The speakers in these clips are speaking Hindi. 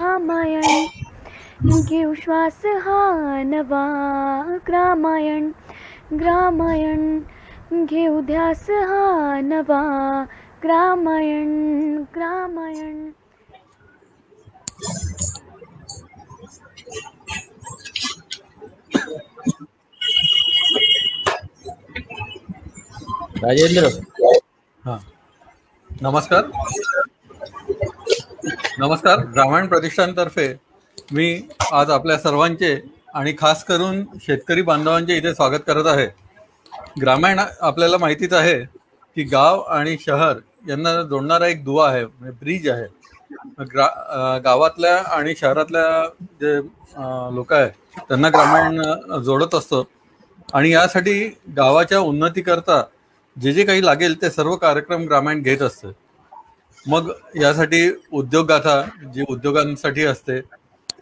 रामायण घेऊ श्वास हा नवा ग्रामायण ग्रामायण घेऊ ध्यास हा नवा ग्रामायण ग्रामायण राजेंद्र। हा। नमस्कार। नमस्कार. ग्रामीण प्रतिष्ठानतर्फे मी आज आपल्या सर्वांचे आणि खास करून शेतकरी बांधवांचे इथे स्वागत करत आहे. ग्रामीण आपल्याला माहितीच आहे की गाव आणि शहर यांना जोडणारा एक दुवा आहे म्हणजे ब्रिज आहे. ग्रा गावातल्या आणि शहरातल्या जे लोक आहेत त्यांना ग्रामीण जोडत असतो. आणि यासाठी गावाच्या उन्नतीकरता जे जे काही लागेल ते सर्व कार्यक्रम ग्रामीण घेत असते. मग यासाठी उद्योग गाथा जी उद्योगांसाठी असते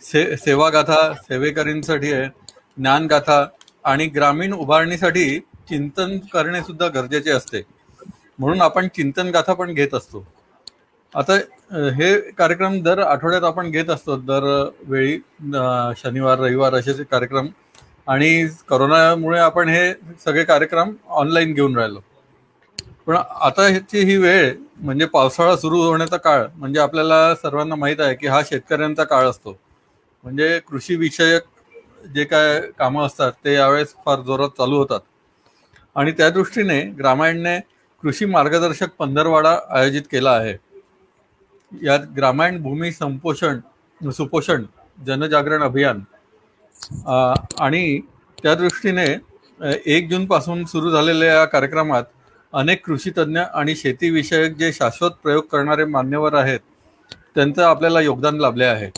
से सेवा गाथा सेवेकरींसाठी आहे ज्ञानगाथा आणि ग्रामीण उभारणीसाठी चिंतन करणे सुद्धा गरजेचे असते. म्हणून आपण चिंतन गाथा पण घेत असतो. आता हे कार्यक्रम दर आठवड्यात आपण घेत असतो. दर वेळी शनिवार रविवार असे कार्यक्रम आणि करोनामुळे आपण हे सगळे कार्यक्रम ऑनलाईन घेऊन राहिलो. पण आता ह्याची ही वेळ म्हणजे पावसाळा सुरू होण्याचा काळ म्हणजे आपल्याला सर्वांना माहीत आहे की हा शेतकऱ्यांचा काळ असतो. म्हणजे कृषी विषयक जे काय कामं असतात ते यावेळेस फार जोरात चालू होतात. आणि त्या दृष्टीने ग्रामायणने कृषी मार्गदर्शक पंधरवाडा आयोजित केला आहे. यात ग्रामीण भूमी संपोषण सुपोषण जनजागरण अभियान आणि त्या दृष्टीने एक जूनपासून सुरू झालेल्या या कार्यक्रमात अनेक कृषीतज्ञ आणि शेतीविषयक जे शाश्वत प्रयोग करणारे मान्यवर आहेत त्यांचं आपल्याला योगदान लाभले आहे.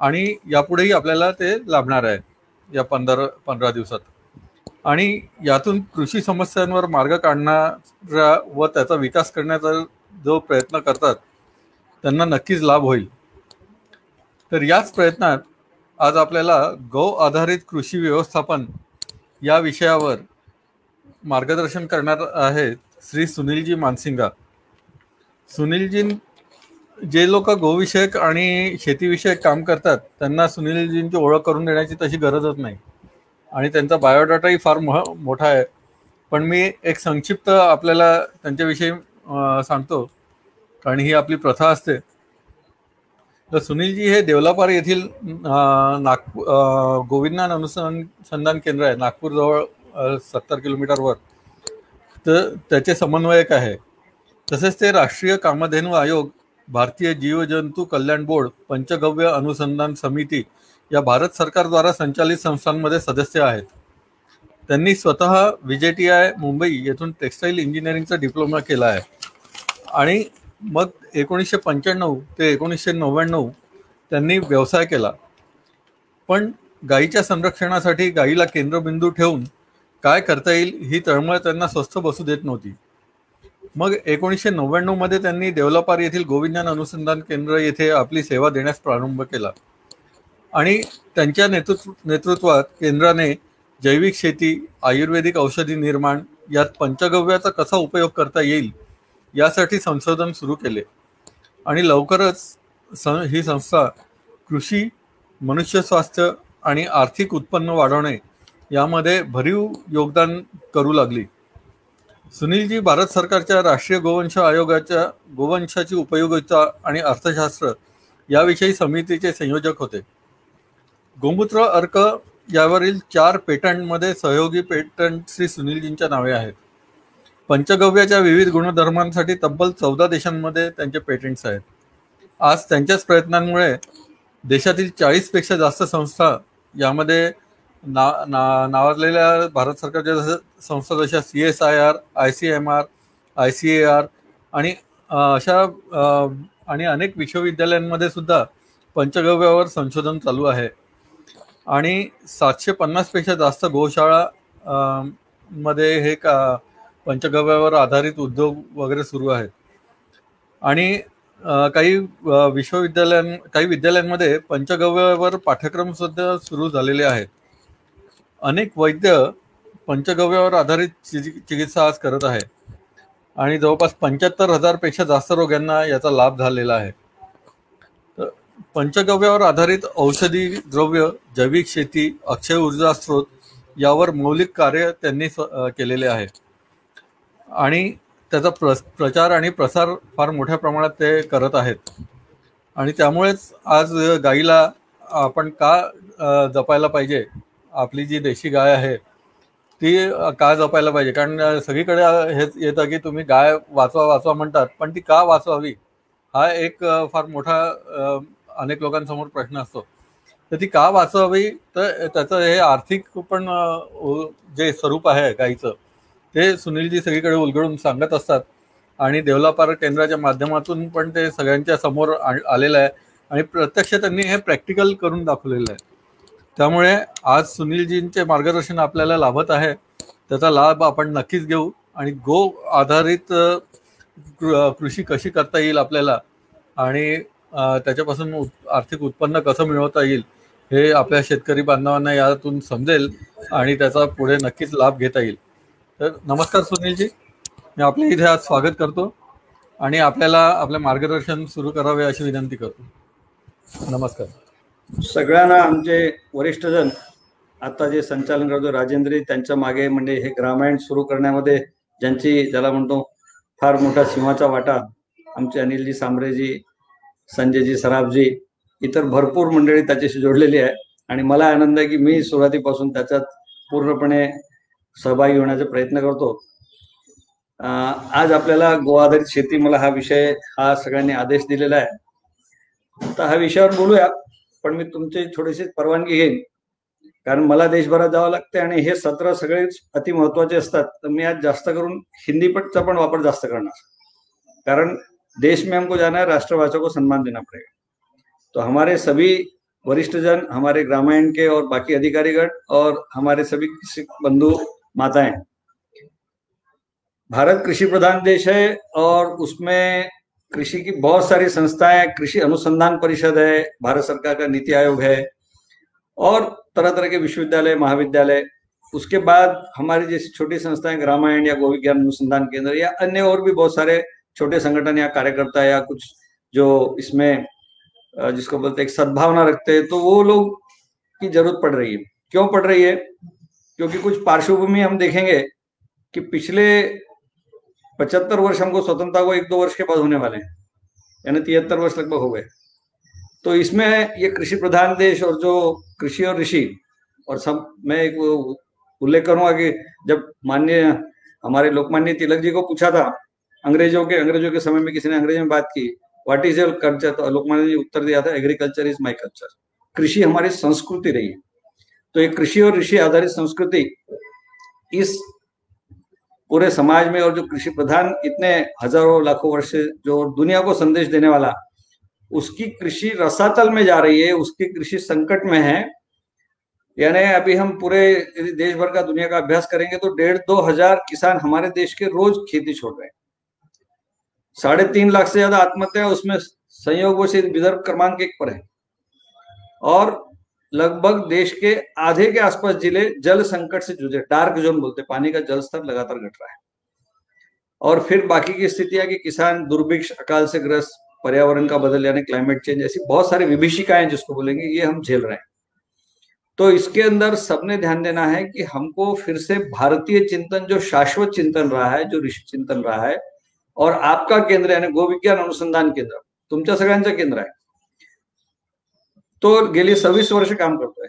आणि यापुढेही आपल्याला ते लाभणार आहे या पंधरा पंधरा दिवसात. आणि यातून कृषी समस्यांवर मार्ग काढणारा व त्याचा विकास करण्याचा जो प्रयत्न करतात त्यांना नक्कीच लाभ होईल. तर याच प्रयत्नात आज आपल्याला गौ आधारित कृषी व्यवस्थापन या विषयावर मार्गदर्शन करणार आहेत श्री सुनीलजी मानसिंगा. सुनीलजी जे लोक गोविषयक आणि शेतीविषयक काम करतात त्यांना सुनीलजींची ओळख करून देण्याची तशी गरजच नाही. आणि त्यांचा बायोडाटाही फार मह मोठा आहे. पण मी एक संक्षिप्त आपल्याला त्यांच्याविषयी सांगतो. कारण ही आपली प्रथा असते. तर सुनीलजी हे देवलापार येथील नागपूर अं, गोविंदनाथ अनुसंधान केंद्र आहे. नागपूरजवळ सत्तर किलोमीटरवर. तर त्याचे समन्वयक आहे. तसेच ते राष्ट्रीय कामधेनू आयोग भारतीय जीवजंतू कल्याण बोर्ड पंचगव्य अनुसंधान समिती या भारत सरकारद्वारा संचालित संस्थांमध्ये सदस्य आहेत. त्यांनी स्वतः विजे आय मुंबई येथून टेक्स्टाईल इंजिनिअरिंगचा डिप्लोमा केला आहे. आणि मग एकोणीसशे पंच्याण्णव ते एकोणीसशे नव्याण्णव त्यांनी व्यवसाय केला. पण गायीच्या संरक्षणासाठी गायीला केंद्रबिंदू ठेवून काय करता येईल ही तळमळ त्यांना स्वस्थ बसू देत नव्हती. मग एकोणीसशे नव्याण्णवमध्ये त्यांनी देवलापार येथील गोविंदन अनुसंधान केंद्र येथे आपली सेवा देण्यास प्रारंभ केला. आणि त्यांच्या नेतृत्व नेतृत्वात केंद्राने जैविक शेती आयुर्वेदिक औषधी निर्माण यात पंचगव्याचा कसा उपयोग करता येईल यासाठी संशोधन सुरू केले. आणि लवकरच सं ही संस्था कृषी मनुष्य स्वास्थ्य आणि आर्थिक उत्पन्न वाढवणे यामध्ये भरीव योगदान करू लागली. सुनीलजी भारत सरकारच्या राष्ट्रीय गोवंश आयोगाच्या गोवंशाची उपयोगिता आणि अर्थशास्त्र याविषयी समितीचे संयोजक होते. गोमूत्र अर्क यावरील चार पेटंटमध्ये सहयोगी पेटंट श्री सुनीलजींच्या नावे आहेत. पंचगव्याच्या विविध गुणधर्मांसाठी तब्बल चौदा देशांमध्ये त्यांचे पेटंट्स आहेत. आज त्यांच्याच प्रयत्नांमुळे देशातील चाळीसपेक्षा जास्त संस्था यामध्ये ना ना नावाजलेल्या भारत सरकारच्या जसं संस्था जशा C S I R I C M R I C A R आणि अशा आणि अनेक विश्वविद्यालयांमध्ये सुद्धा पंचगव्यावर संशोधन चालू आहे. आणि सातशे पन्नासपेक्षा जास्त गोशाळा मध्ये हे का पंचगव्यावर आधारित उद्योग वगैरे सुरू आहेत. आणि काही विश्वविद्यालयां काही विद्यालयांमध्ये पंचगव्यावर पाठ्यक्रम सुद्धा सुरू झालेले आहेत. अनेक वैद्य पंचगव्यावर आधारित चिकित्सा आज करत आहे आणि जवळपास पंच्याहत्तर हजारपेक्षा जास्त रोग्यांना याचा लाभ झालेला आहे. तर पंचगव्यावर आधारित औषधी द्रव्य जैविक शेती अक्षय ऊर्जा स्रोत यावर मौलिक कार्य त्यांनी केलेले आहे. आणि त्याचा प्र प्रचार आणि प्रसार फार मोठ्या प्रमाणात ते करत आहेत. आणि त्यामुळेच आज गाईला आपण का जपायला पाहिजे? आपली जी देशी गाय आहे ती का जपायला पाहिजे. कारण सगळीकडे हेच येतं की तुम्ही गाय वाचवा वाचवा म्हणतात पण ती का वाचवावी? हा एक फार मोठा अनेक लोकांसमोर प्रश्न असतो. तर ती का वाचवावी? तर त्याचं हे आर्थिक पण उ- जे स्वरूप आहे गाईचं ते सुनीलजी सगळीकडे उलगडून सांगत असतात. आणि देवलापार केंद्राच्या माध्यमातून पण ते सगळ्यांच्या समोर आ- आलेलं आहे. आणि प्रत्यक्ष त्यांनी हे प्रॅक्टिकल करून दाखवलेलं आहे. त्यामुळे आज सुनीलजींचे मार्गदर्शन आपल्याला लाभत आहे. त्याचा लाभ आपण नक्कीच घेऊ आणि गो आधारित कृ- कृषी कशी करता येईल आपल्याला आणि त्याच्यापासून आर्थिक उत्पन्न कसं मिळवता येईल हे आपल्या शेतकरी बांधवांना यातून समजेल आणि त्याचा पुढे नक्कीच लाभ घेता येईल. तर नमस्कार सुनीलजी. मी आपल्या इथे आज स्वागत करतो आणि आपल्याला आपले मार्गदर्शन सुरू करावे अशी विनंती करतो. नमस्कार. सगळ्यांना आमचे वरिष्ठजन आता जे संचालन करतो राजेंद्र त्यांच्या मागे म्हणजे हे ग्रामायण सुरू करण्यामध्ये ज्यांची ज्याला म्हणतो फार मोठा सिंहाचा वाटा आमचे अनिलजी सांबरेजी संजयजी सराफजी इतर भरपूर मंडळी त्याच्याशी जोडलेली आहे. आणि मला आनंद आहे की मी सुरुवातीपासून त्याच्यात पूर्णपणे सहभागी होण्याचा प्रयत्न करतो. आज आपल्याला गोवा आधारित शेती मला हा विषय हा सगळ्यांनी आदेश दिलेला आहे. तर हा विषयावर बोलूया. पण मी तुमची थोडीशी परवानगी घेईन. कारण मला देशभरात जावं लागते आणि हे सत्र सगळेच अति महत्वाचे असतात. तर मी आज जास्त करून हिंदी पटचा पण वापर जास्त करणार. कारण देश में हमको जाना है, राष्ट्रभाषा को सम्मान देना पड़ेगा. तो हमारे सभी वरिष्ठ जन हमारे ग्रामीण के और बाकी अधिकारीगण और हमारे सभी कृषि बंधु माताएँ, भारत कृषि प्रधान देश है और उसमें कृषि की बहुत सारी संस्थाएँ कृषि अनुसंधान परिषद है, भारत सरकार का नीति आयोग है और तरह तरह के विश्वविद्यालय, महाविद्यालय। उसके बाद हमारी जैसी छोटी संस्थाएँ ग्रामायण या गो विज्ञान अनुसंधान केंद्र या अन्य और भी बहुत सारे छोटे संगठन या कार्यकर्ता या कुछ जो इसमें जिसको बोलते हैं सद्भावना रखते हैं तो वो लोग की ज़रूरत पड़ रही है। क्यों पड़ रही है? क्योंकि कुछ पार्श्वभूमि हम देखेंगे कि पिछले पचहत्तर वर्ष हमको स्वतंत्रता को एक दो वर्ष के बाद होने वाले हैं। यानी तिहत्तर वर्ष लगभग हो गए। तो इसमें ये कृषि प्रधान देश और जो कृषि और ऋषि, और सब, मैं एक उल्लेख करूँगा कि जब माननीय हमारे लोकमान्य तिलक जी को पूछा था, अंग्रेज़ों के अंग्रेज़ों के समय में किसी ने अंग्रेज़ी में बात की व्हाट इज़ योर कल्चर तो लोकमान्य जी उत्तर दिया था एग्रीकल्चर इज़ माई कल्चर कृषि हमारी संस्कृति रही है। तो ये कृषि और ऋषि आधारित संस्कृति इस पूरे समाज में और जो कृषि प्रधान इतने हज़ारों लाखों वर्ष से जो दुनिया को संदेश देने वाला, उसकी कृषि रसातल में जा रही है, उसकी कृषि संकट में है। यानी अभी हम पूरे देश भर का दुनिया का अभ्यास करेंगे तो डेढ़ दो हज़ार किसान हमारे देश के रोज खेती छोड़ रहे हैं। साढ़े तीन लाख से ज़्यादा आत्महत्या उसमें संयोग से विदर्भ क्रमांक एक पर है। और लगभग देश के आधे के आसपास ज़िले जल संकट से जूझे, डार्क जोन बोलते पानी का जल स्तर लगातार घट रहा है। और फिर बाकी की स्थितियाँ कि किसान दुर्भिक्ष, अकाल से ग्रस्त, पर्यावरण का बदल यानी क्लाइमेट चेंज ऐसी बहुत सारी विभिषिकाएँ जिसको बोलेंगे, ये हम झेल रहे हैं। तो इसके अंदर सबने ध्यान देना है कि हमको फिर से भारतीय चिंतन, जो शाश्वत चिंतन रहा है, जो ऋषि चिंतन रहा है, और आपका केंद्र यानी गो विज्ञान अनुसंधान केंद्र तुमच्या सगळ्यांचं केंद्र आहे तो गेली सव्वीस वर्ष काम करते करतोय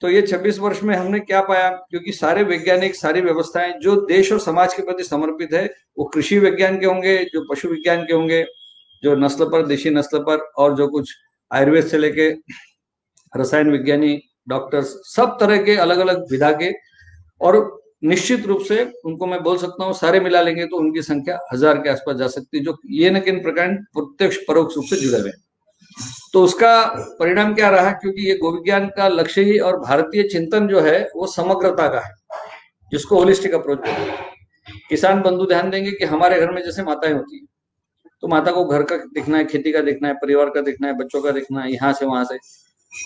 तो ये 26 वर्ष में हमने क्या पाया? क्योंकि सारे वैज्ञानिक, सारी व्यवस्थाएँ जो देश और समाज के प्रति समर्पित है, वो कृषि विज्ञान के होंगे, जो पशु विज्ञान के होंगे, जो नस्ल पर, देशी नस्ल पर, और जो कुछ आयुर्वेद से लेके रसायन विज्ञानी, डॉक्टर्स, सब तरह के अलग अलग विधा के, और निश्चित रूप से उनको मैं बोल सकता हूँ, सारे मिला लेंगे तो उनकी संख्या हज़ार के आसपास जा सकती है, जो ये न किन प्रकार प्रत्यक्ष परोक्ष रूप से जुड़े हुए हैं। तो उसका परिणाम क्या रहा? क्योंकि ये गोविज्ञान का लक्ष्य ही और भारतीय चिंतन जो है, वो समग्रता का है, जिसको होलिस्टिक अप्रोच किसान बंधु ध्यान देंगे कि हमारे घर में जैसे माताएँ होती है तो माता को घर का देखना है, खेती का देखना है, परिवार का देखना है, बच्चों का देखना है, यहाँ से, वहाँ से।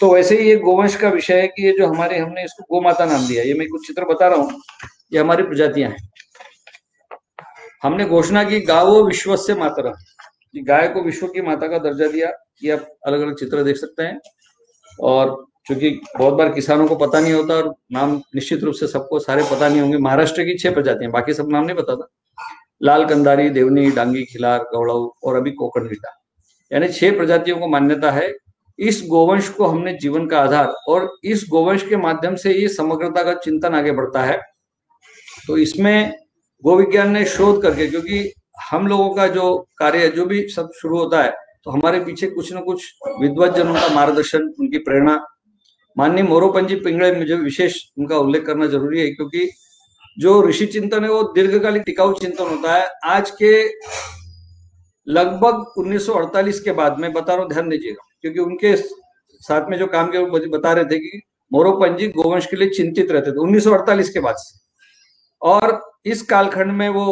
तो वैसे ही ये गोवंश का विषय है कि ये जो हमारे, हमने इसको गो माता नाम दिया। ये मैं कुछ चित्र बता रहा हूँ। ये हमारी प्रजातियाँ हैं। हमने घोषणा की, गावो विश्व से मातरम। कि गाय को विश्व की माता का दर्जा दिया। ये आप अलग अलग चित्र देख सकते हैं। और चूँकि बहुत बार किसानों को पता नहीं होता और नाम निश्चित रूप से सबको, सारे पता नहीं होंगे, महाराष्ट्र की छह प्रजातियाँ बाकी सब नाम नहीं पता था। लाल कंदारी, देवनी, डांगी, खिलार, गौड़ऊ और अभी कोकण रीटा। यानी छह प्रजातियों को मान्यता है। इस गोवंश को हमने जीवन का आधार और इस गोवंश के माध्यम से ये समग्रता का चिंतन आगे बढ़ता है। तो इसमें गोविज्ञान ने शोध करके, क्योंकि हम लोगों का जो कार्य जो भी सब शुरू होता है तो हमारे पीछे कुछ ना कुछ विद्वत जनों का मार्गदर्शन, उनकी प्रेरणा, माननीय मोरोपंजी पिंगड़े मुझे विशेष उनका उल्लेख करना ज़रूरी है, क्योंकि जो ऋषि चिंतन है वो दीर्घकालिक टिकाऊ चिंतन होता है। आज के लगभग 1948 के बाद, मैं बता रहा हूँ, ध्यान दीजिएगा, क्योंकि उनके साथ में जो काम के बता रहे थे कि मोरोपंजी गोवंश के लिए चिंतित रहते थे 1948 के बाद से। और इस कालखंड में वो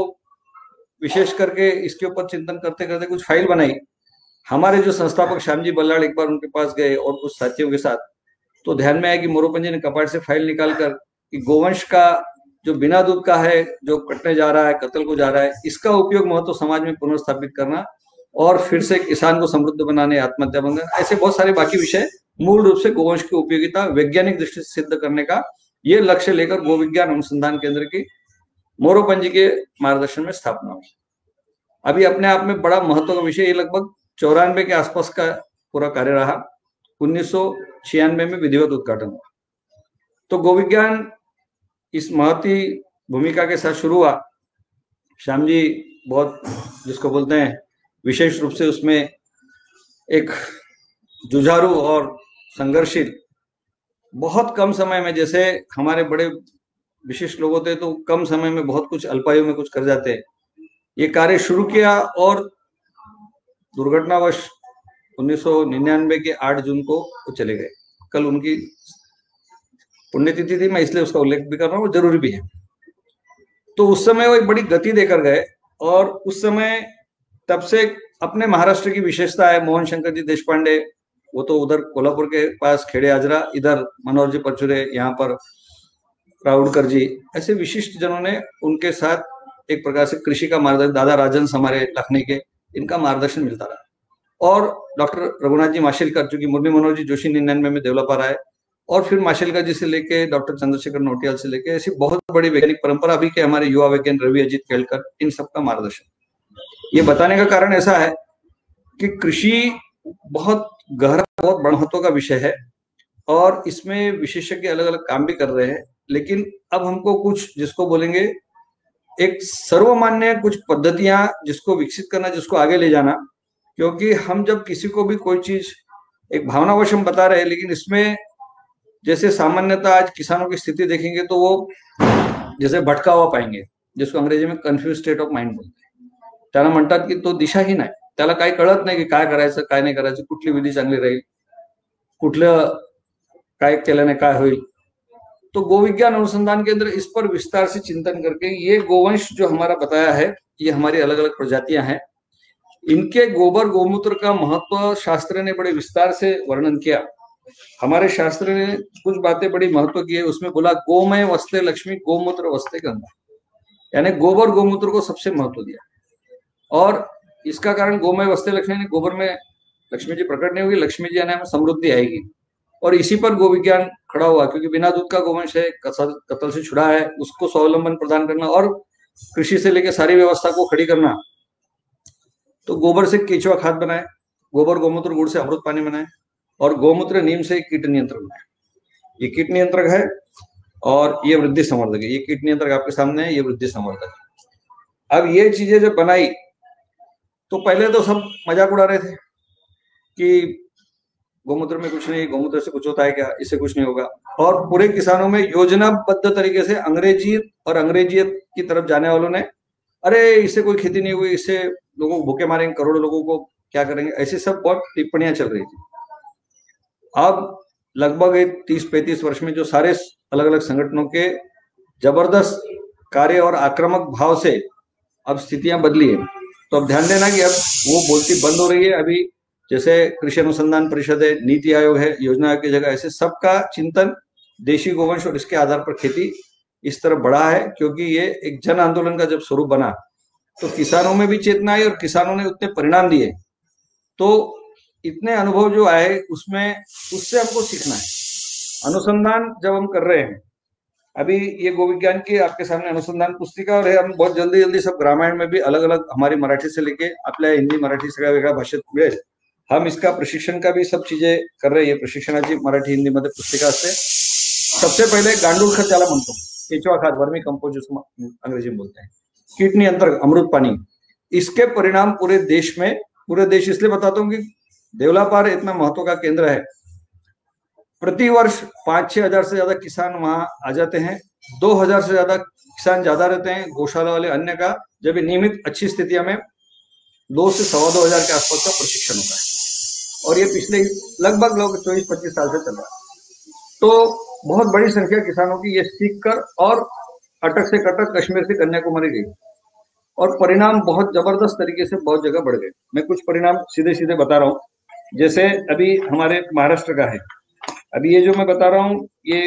विशेष करके इसके ऊपर चिंतन करते करते कुछ फ़ाइल बनाई। हमारे जो संस्थापक श्याम जी बल्लाड़ एक बार उनके पास गए और कुछ साथियों के साथ तो ध्यान में आया कि मोरोपंजी ने कपाट से फ़ाइल निकाल कर कि गोवंश का जो बिना दूध का है, जो कटने जा रहा है, कत्ल को जा रहा है, इसका उपयोग महत्व समाज में पुनर्स्थापित करना और फिर से किसान को समृद्ध बनाने, आत्महत्या बंद ऐसे बहुत सारे बाकी विषय मूल रूप से गोवंश की उपयोगिता वैज्ञानिक दृष्टि से सिद्ध करने का ये लक्ष्य लेकर गो विज्ञान अनुसंधान केंद्र की मोरोपंजी के मार्गदर्शन में स्थापना हुई। अभी अपने आप में बड़ा महत्व का विषय ये लगभग चौरानवे के आसपास का पूरा कार्य रहा। उन्नीस सौ छियानवे में विधिवत उद्घाटन। हुआ तो गोविज्ञान इस महती भूमिका के साथ शुरू हुआ। श्याम जी बहुत, जिसको बोलते हैं, विशेष रूप से उसमें एक जुझारू और संघर्षित बहुत कम समय में, जैसे हमारे बड़े विशिष्ट लोग होते तो कम समय में बहुत कुछ अल्पायु में कुछ कर जाते ये कार्य शुरू किया और दुर्घटनावश 1999 के 8 जून को वो चले गए। कल उनकी पुण्यतिथि थी, मैं इसलिए उसका उल्लेख भी कर रहा हूँ ज़रूरी भी है। तो उस समय वो एक बड़ी गति देकर गए और उस समय तब से अपने महाराष्ट्र की विशेषता है, मोहन शंकर जी देश वो तो उधर कोल्हापुर के पास खेड़े आजरा इधर मनोहर जी परचुरे, यहाँ पर राउडकर जी, ऐसे विशिष्ट जनों ने उनके साथ एक प्रकार से कृषि का मार्गदर्शन दादा राजन हमारे लखनऊ के इनका मार्गदर्शन मिलता रहा। और डॉक्टर रघुनाथ जी माशिलकर जो कि मुरली मनोहर जी जोशी निन्यानवे में डेवलपर आए और फिर माशिलकर जी से लेके डॉक्टर चंद्रशेखर नोटियाल से लेके ऐसी बहुत बड़ी वैज्ञानिक परंपरा भी के हमारे युवा वैज्ञानिक रवि अजीत केलकर, इन सबका मार्गदर्शन। ये बताने का कारण ऐसा है कि कृषि बहुत गहरा, बहुत बड़ा महत्व का विषय है, और इसमें विशेषज्ञ अलग अलग काम भी कर रहे हैं, लेकिन अब हमको कुछ जिसको बोलेंगे एक सर्वमान्य कुछ पद्धतियाँ जिसको विकसित करना, जिसको आगे ले जाना, क्योंकि हम जब किसी को भी कोई चीज़, एक भावनावश हम बता रहे हैं, लेकिन इसमें जैसे सामान्यता आज किसानों की स्थिति देखेंगे तो वो जैसे भटका हुआ पाएँगे, जिसको अंग्रेज़ी में कन्फ्युज स्टेट ऑफ़ माइंड बोलते हैं। त्याला म्हणतात की तो दिशाहीन आहे त्याला काही कळत नाही की काय करायचं, काय नाही करायचं, कुठली विधी चांगली राहील, कुठलं काय केल्याने काय होईल तो गोविज्ञान अनुसंधान केंद्र इस पर विस्तार से चिंतन करके, ये गोवंश जो हमारा बताया है, ये हमारी अलग अलग प्रजातियाँ हैं। इनके गोबर गोमूत्र का महत्व शास्त्र ने बड़े विस्तार से वर्णन किया। हमारे शास्त्र ने कुछ बातें बड़ी महत्व की है, उसमें बोला, गोमय वस्ते लक्ष्मी, गोमूत्र वस्ते गंगा यानी गोबर गोमूत्र को सबसे महत्व दिया। और इसका कारण गोमय वस्ते लक्ष्मी ने, गोबर में लक्ष्मी जी प्रकट नहीं होगी, लक्ष्मी जी आने में समृद्धि आएगी। और इसी पर गो विज्ञान खड़ा हुआ, क्योंकि बिना दूध का गोवंश है कतल से छुड़ा है, उसको स्वावलंबन प्रदान करना और कृषि से लेकर सारी व्यवस्था को खड़ी करना। तो गोबर से केचुआ खाद बनाए, गोबर, गोमूत्र, गुड़ से अमृत पानी बनाए और गोमूत्र, नीम से कीट नियंत्रण बनाए। ये कीट नियंत्रक है और ये वृद्धि संवर्धक है। ये कीट नियंत्रक आपके सामने है, ये वृद्धि संवर्धक है। अब ये चीज़ें जब बनाई तो पहले तो सब मज़ाक उड़ा रहे थे कि गोमूत्र में कुछ नहीं, गोमूत्र से कुछ होता है क्या? इससे कुछ नहीं होगा। और पूरे किसानों में योजनाबद्ध तरीके से अंग्रेज़ी और अंग्रेजियत की तरफ़ जाने वालों ने, अरे, इससे कोई खेती नहीं हुई, इससे लोगों को भूखे मारेंगे, करोड़ों लोगों को क्या करेंगे? ऐसी सब बहुत टिप्पणियाँ चल रही थी। अब लगभग तीस पैंतीस वर्ष में जो सारे अलग अलग संगठनों के ज़बरदस्त कार्य और आक्रामक भाव से अब स्थितियाँ बदली है तो अब ध्यान देना कि अब वो बोलती बंद हो रही है, अभी जैसे कृषि अनुसंधान परिषद है नीति आयोग है, योजना आयोग की जगह, ऐसे सबका चिंतन देशी गोवंश और इसके आधार पर खेती इस तरफ़ बढ़ा है, क्योंकि ये एक जन आंदोलन का जब स्वरूप बना तो किसानों में भी चेतना आई और किसानों ने उतने परिणाम दिए। तो इतने अनुभव जो आए, उसमें, उससे हमको सीखना है। अनुसंधान जब हम कर रहे हैं, अभी ये गोविज्ञान की आपके सामने अनुसंधान पुस्तिका और हम बहुत जल्दी जल्दी सब रामायण में भी अलग अलग हमारी मराठी से लेके, आपल्या हिंदी, मराठी, सगळ्या वेगळ्या भाषेत मिळेल हम इसका प्रशिक्षण का भी सब चीज़ें कर रहे हैं। प्रशिक्षणाची मराठी, हिंदी मध्ये पुस्तिका असते सबसे पहले गांडूळ खत ज्याला म्हणतो। केचुआ खाद वर्मी कंपोज अंग्रेज़ी में बोलते हैं। कीट नियंत्रण अमृत पानी। इसके परिणाम पूरे देश में, पूरे देश इसलिए बताता हूँ कि देवलापार इतना महत्व का केंद्र है। प्रति वर्ष पाँच छह हज़ार से ज़्यादा किसान वहाँ आ जाते हैं। दो हज़ार से ज़्यादा किसान ज़्यादा रहते हैं गौशाला वाले अन्य का। जब नियमित अच्छी स्थितियाँ में दो से सवा दो हज़ार के आसपास का प्रशिक्षण होता है। और ये पिछले लगभग लोग चौबीस पच्चीस साल से चल रहा है। तो बहुत बड़ी संख्या किसानों की ये सीख कर और अटक से कटक कश्मीर से कन्याकुमारी गई। और परिणाम बहुत ज़बरदस्त तरीके से बहुत जगह बढ़ गए। मैं कुछ परिणाम सीधे सीधे बता रहा हूँ। जैसे अभी हमारे महाराष्ट्र का है। अभी ये जो मैं बता रहा हूँ, ये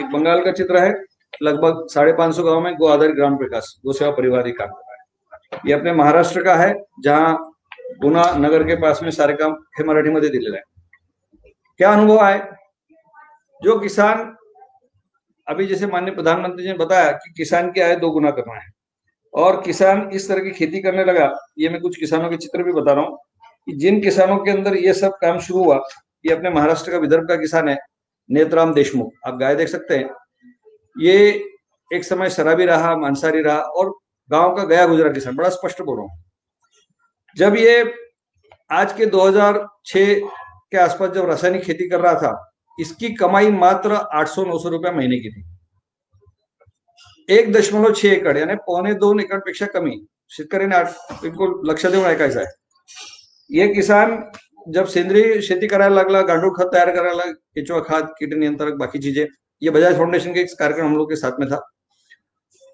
एक बंगाल का चित्र है। लगभग साढ़े पाँच सौ गाँव में गो आधारित ग्राम विकास, गो सेवा परिवार ही काम कर रहा है। ये अपने महाराष्ट्र का है, जहाँ गुना नगर के पास में सारे काम हे मराठीमध्ये दिलेलं आहे. क्या अनुभव आए जो किसान, अभी जैसे माननीय प्रधानमंत्री जी ने बताया कि किसान की आय दो गुना करना है। और किसान इस तरह की खेती करने लगा, ये मैं कुछ किसानों के चित्र भी बता रहा हूँ कि जिन किसानों के अंदर ये सब काम शुरू हुआ, ये अपने महाराष्ट्र का विदर्भ का किसान है, नेतराम देशमुख। आप गाय देख सकते हैं। ये एक समय शराबी रहा, मांसाहारी रहा और गाँव का गया गुजरा किसान, बड़ा स्पष्ट बोल रहा हूँ। जब ये आज के 2006 के आसपास जब रासायनिक खेती कर रहा था, इसकी कमाई मात्र 800-900 रुपया महीने की थी। एक दशमलव छह एकड़, यानी पौने दोन एकड़ पेक्षा कमी। शेतकऱ्याने बिलकुल लक्ष देऊन ऐकायचं आहे। ये किसान जब सेंद्रीय शेती करायला लागला, गांडूळ खत तैयार करायला केचुआ खाद कीट नियंत्रक, बाकी चीज़ें, ये बजाज फाउंडेशन के एक कार्यक्रम हम लोग के साथ में था।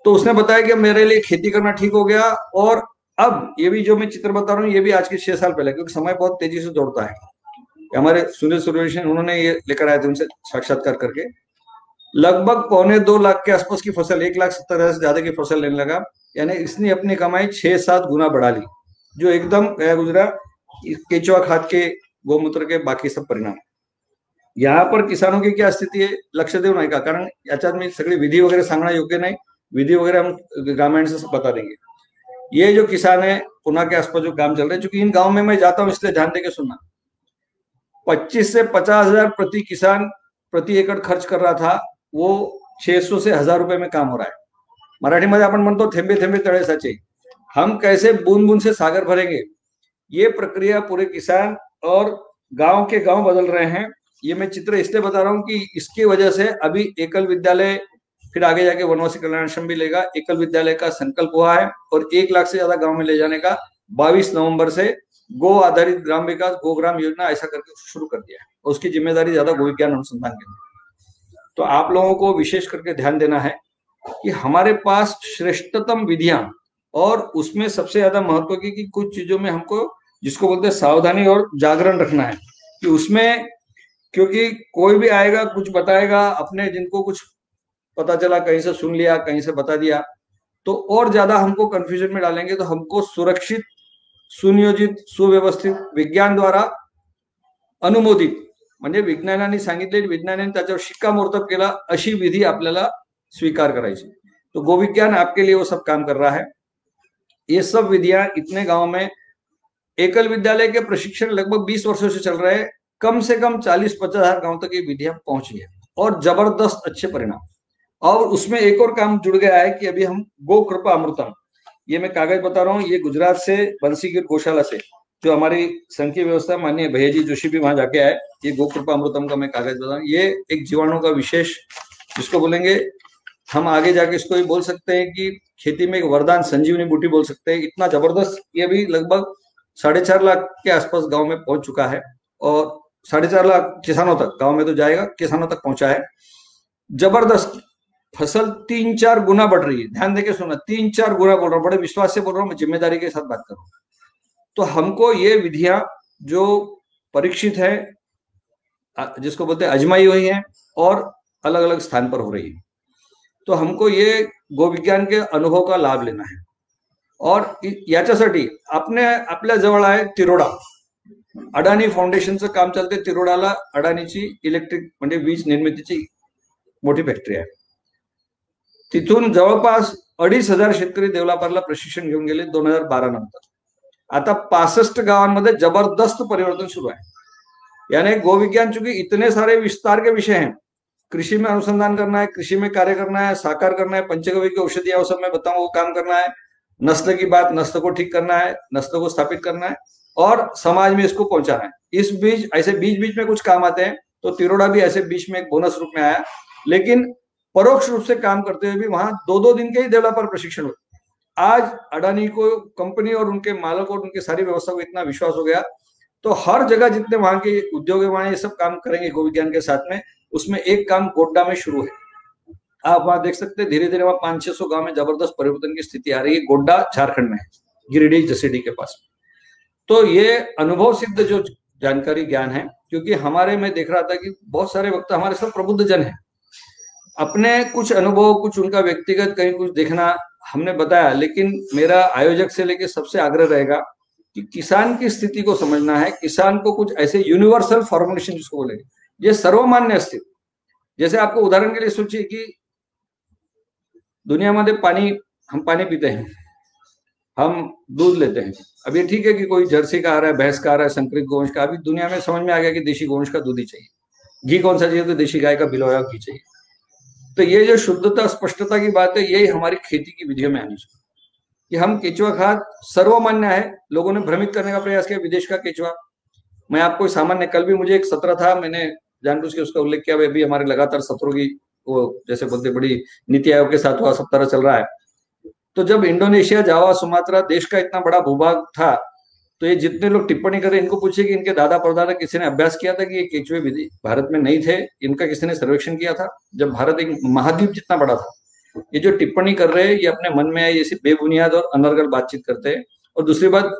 तो उसने बताया कि मेरे लिए खेती करना ठीक हो गया और अब ये भी जो मैं चित्र बता रहा हूँ, ये भी आज के छह साल पहले, क्योंकि समय बहुत तेज़ी से दौड़ता है। हमारे सुनील सूर्यवंशी उन्होंने ये लेकर आए थे उनसे साक्षात्कार करके। लगभग पौने दो लाख के आसपास की फ़सल, एक लाख सत्तर हज़ार से ज़्यादा की फ़सल लेने लगा। यानी इसने अपनी कमाई छह सात गुना बढ़ा ली, जो एकदम गया गुजरा केचुआ खाद के, गोमूत्र के, बाकी सब परिणाम। यहाँ पर किसानों की क्या स्थिती आहे लक्ष देऊ नये का, कारण याच्यात मी सगळी विधी वगैरे सांगणं योग्य नहीं। विधि वगैरह हम ग्रामीण से बता देंगे। ये जो किसान है, पुना के आसपास जो काम चल रहे हैं, चूँकि इन गाँव में मैं जाता हूँ, इसलिए ध्यान देके सुनना। 25 से पचास हज़ार प्रति किसान प्रति एकड़ खर्च कर रहा था, वो 600 से हज़ार रुपए में काम हो रहा है। मराठीमध्ये आपण म्हणतो, थेंबे थेंबे तळे साचे। हम कैसे बूंद बूंद से सागर भरेंगे? ये प्रक्रिया पूरे किसान और गाँव के गाँव बदल रहे हैं। ये मैं चित्र इसलिए बता रहा हूँ कि इसकी वजह से अभी एकल विद्यालय फिर आगे जाके वनवासी कल्याण आश्रम भी लेगा। एकल विद्यालय का संकल्प हुआ है और एक लाख से ज़्यादा गाँव में ले जाने का 22 नवंबर से गो आधारित ग्राम विकास, गो ग्राम योजना ऐसा करके शुरू कर दिया है उसकी ज़िम्मेदारी ज़्यादा गो विज्ञान अनुसंधान केंद्र तो आप लोगों को विशेष करके ध्यान देना है कि हमारे पास श्रेष्ठतम विधियाँ और उसमें सबसे ज़्यादा महत्व की कि कुछ चीज़ों में हमको जिसको बोलते हैं सावधानी और जागरण रखना है कि उसमें क्योंकि कोई भी आएगा, कुछ बताएगा, अपने जिनको कुछ पता चला, कहीं से सुन लिया, कहीं से बता दिया तो और ज़्यादा हमको कंफ्यूजन में डालेंगे तो हमको सुरक्षित, सुनियोजित, सुव्यवस्थित विज्ञान द्वारा अनुमोदित, म्हणजे विज्ञानाने सांगितले, विज्ञानाने त्याच्यावर शिक्कामोर्तब केला, अशी विधी आपल्याला स्वीकार करायची. तो गोविज्ञान आपके लिए वो सब काम कर रहा है. ये सब विधियाँ इतने गाँव में, एकल विद्यालय के प्रशिक्षण लगभग 20 वर्षों से चल रहे हैं, कम से कम 40 पचास हज़ार गाँव तक ये विधियाँ पहुँची है, और ज़बरदस्त अच्छे परिणाम। और उसमें एक और काम जुड़ गया है कि अभी हम गो कृपा अमृतम। ये मैं कागज़ बता रहा हूँ, ये गुजरात से बंसी बंसीगिर गौशाला से, जो हमारी की व्यवस्था माननीय भैया जी जोशी भी वहाँ जाके आए, ये गो कृपा अमृतम का मैं कागज़ बता रहा हूँ। ये एक जीवाणु का विशेष जिसको बोलेंगे, हम आगे जाके इसको ये बोल सकते हैं कि खेती में एक वरदान, संजीवनी बूटी बोल सकते हैं। इतना ज़बरदस्त, ये भी लगभग साढ़े चार लाख के आसपास गाँव में पहुँच चुका है और साढ़े चार लाख किसानों तक, गाँव में तो जाएगा, किसानों तक पहुँचा है। ज़बरदस्त फ़सल तीन चार गुना बढ़ रही है। ध्यान देके सुना, तीन चार गुना बोल रहा हूँ, बड़े विश्वास से बोल रहा हूँ, मैं ज़िम्मेदारी के साथ बात कर रहा हूँ। तो हमको ये विधियाँ जो परीक्षित है जिसको बोलते हैं अजमाई हुई है, और अलग अलग स्थान पर हो रही है। तो हमको ये गोविज्ञान के अनुभव का लाभ लेना है। और याच्यासाठी आपने आपल्या जवळ आहे तिरोडा। अडाणी फाउंडेशनचं काम चालते तिरोडाला अडाणीची इलेक्ट्रिक, म्हणजे वीज निर्मितीची मोठी फॅक्टरी आहे. तिथून जवळपास अडीच हज़ार शेतकरी देवलापारला प्रशिक्षण घेऊन गेले दोन हज़ार बारा नंतर. आता पासष्ट गावांमध्ये ज़बरदस्त परिवर्तन शुरू है यानी गोविज्ञान चूँकि इतने सारे विस्तार के विषय हैं. कृषि में अनुसंधान करना है, कृषि में कार्य करना है, साकार करना है पंचगव्य की औषधि वो सब मैं बताऊँ वो काम करना है, नस्ल की बात, नस्ल को ठीक करना है, नस्ल को स्थापित करना है और समाज में इसको पहुंचाना है। इस बीच, ऐसे बीच बीच में कुछ काम आते हैं तो तिरोड़ा भी ऐसे बीच में एक बोनस रूप में आया। लेकिन परोक्ष रूप से काम करते हुए भी वहाँ दो दो दिन के ही डेवलपर प्रशिक्षण हुए आज अडानी को कंपनी और उनके मालक और उनके सारी व्यवस्था को इतना विश्वास हो गया तो हर जगह जितने वहाँ के उद्योग वहाँ ये सब काम करेंगे गो विज्ञान के साथ में, उसमें एक काम गोड्डा में शुरू है। आप वहाँ देख सकते हैं धीरे धीरे वहाँ पाँच छह सौ गाँव में ज़बरदस्त परिवर्तन की स्थिति आ रही है। गोड्डा झारखंड में गिरिडीह जसीडी के पास तो ये अनुभव सिद्ध जो जानकारी ज्ञान है, क्योंकि हमारे में देख रहा था कि बहुत सारे वक्त हमारे सब प्रबुद्ध जन है। अपने कुछ अनुभव, कुछ उनका व्यक्तिगत कहीं कुछ देखना हमने बताया, लेकिन मेरा आयोजक से लेके सबसे आग्रह रहेगा कि किसान की स्थिति को समझना है। किसान को कुछ ऐसे यूनिवर्सल फॉर्मुलेशन जिसको बोलेंगे ये सर्वमान्य स्थिति। जैसे आपको उदाहरण के लिए सोचिए कि दुनिया में पानी, हम पानी पीते हैं, हम दूध लेते हैं। अब ये ठीक है कि कोई जर्सी का आ रहा है, भैंस का आ रहा है संकृत गोवंश का, अभी दुनिया में समझ में आ गया कि देशी गोवंश का दूध ही चाहिए। घी कौन सा चाहिए तो देशी गाय का बिलोया घी चाहिए। तो ये जो शुद्धता, स्पष्टता की बात है, यही हमारी खेती की विधियों में आनी चाहिए। कि हम केचुआ खाद सर्वमान्य है, लोगों ने भ्रमित करने का प्रयास किया, विदेश का केचुआ। मैं आपको सामान्य, कल भी मुझे एक सत्र था, मैंने जानबूझ के उसका उल्लेख किया अभी हमारे लगातार सत्रों की, वो जैसे बोलते बड़ी नीति आयोग के साथ हुआ सत्रह चल रहा है। तो जब इंडोनेशिया, जावा, सुमात्रा देश का इतना बड़ा भूभाग था तो ये जितने लोग टिप्पणी कर रहे इनको पूछिए कि इनके दादा परदादा किसी ने अभ्यास किया था कि ये केचुए विधि भारत में नहीं थे, इनका किसी ने सर्वेक्षण किया था? जब भारत एक महाद्वीप जितना बड़ा था, ये जो टिप्पणी कर रहे हैं, ये अपने मन में ये बेबुनियाद और अनर्गल बातचीत करते हैं। और दूसरी बात,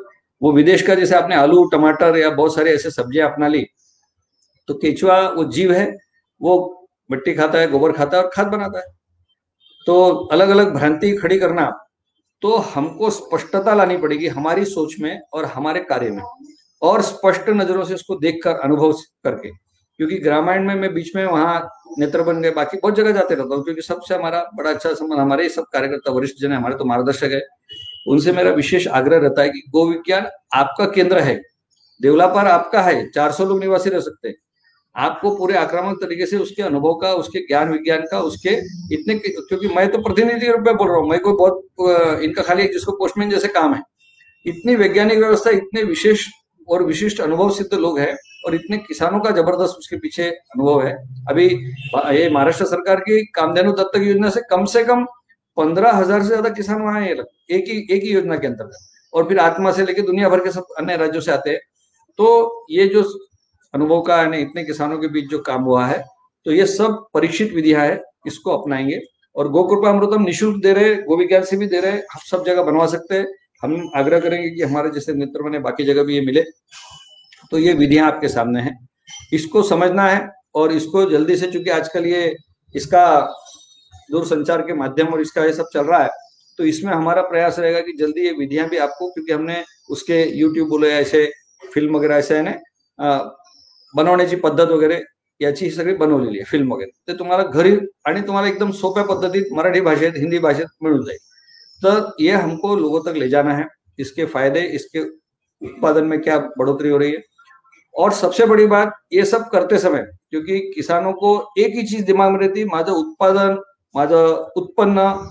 वो विदेश का जैसे आपने आलू, टमाटर या बहुत सारे ऐसे सब्ज़ियाँ अपना ली तो केचुआ वो जीव है, वो मिट्टी खाता है, गोबर खाता है और खाद बनाता है। तो अलग अलग भ्रांति खड़ी करना तो हमको स्पष्टता लानी पड़ेगी हमारी सोच में और हमारे कार्य में। और स्पष्ट नज़रों से उसको देखकर, अनुभव करके। क्योंकि ग्रामायण में मैं बीच में वहाँ नेत्र बन गए, बाकी बहुत जगह जाते रहता हूँ, क्योंकि सबसे हमारा बड़ा अच्छा संबंध, हमारे सब कार्यकर्ता, वरिष्ठ जन है, हमारे तो मार्गदर्शक है। उनसे मेरा विशेष आग्रह रहता है कि गो विज्ञान आपका केंद्र है, देवलापार आपका है 400 लोग निवासी रह सकते हैं। आपको पूरे आक्रामक तरीके से उसके अनुभव का, उसके ज्ञान विज्ञान का, उसके इतने क्योंकि मैं तो प्रतिनिधि रूप में बोल रहा हूँ, मैं कोई बहुत इनका खाली जिसको पोस्टमैन जैसे काम है। इतनी वैज्ञानिक व्यवस्था, इतने विशेष और विशिष्ट अनुभव सिद्ध लोग हैं और इतने किसानों का ज़बरदस्त उसके पीछे अनुभव है। अभी ये महाराष्ट्र सरकार की कामधेनु दत्तक योजना से कम से कम पंद्रह हज़ार से ज़्यादा किसान वहाँ एक ही एक ही योजना के अंतर्गत। और फिर आत्मा से लेकर दुनिया भर के सब अन्य राज्यों से आते हैं। तो ये जो अनुभव का यानी इतने किसानों के बीच जो काम हुआ है तो ये सब परीक्षित विधियाँ है, इसको अपनाएँगे। और गोकृपा अमृतम निःशुल्क दे रहे गो विज्ञान से भी दे रहे, हम सब जगह बनवा सकते हैं। हम आग्रह करेंगे कि हमारे जैसे मित्र बने, बाकी जगह भी ये मिले। तो ये विधियाँ आपके सामने हैं। इसको समझना है और इसको जल्दी से, चूँकि आजकल ये इसका दूरसंचार के माध्यम और इसका ये सब चल रहा है तो इसमें हमारा प्रयास रहेगा कि जल्दी ये विधियाँ भी आपको, क्योंकि हमने उसके यूट्यूब बोले ऐसे फ़िल्म वगैरह ऐसे है ना बनवण्याची पद्धत वगैरे याची ही सगळी बनवलेली आहे फ़िल्म वगैरे. ते तुम्हाला घरी आणि तुम्हाला एकदम सोप्या पद्धतीत मराठी भाषेत, हिंदी भाषेत मिळून जाईल. तो ये हमको लोगों तक ले जाना है, इसके फ़ायदे, इसके उत्पादन में क्या बढ़ोतरी हो रही है? और सबसे बड़ी बात, ये सब करते समय, क्योंकि किसानों को एक ही चीज़ दिमाग में रहती, माझं उत्पादन, माझं उत्पन्न,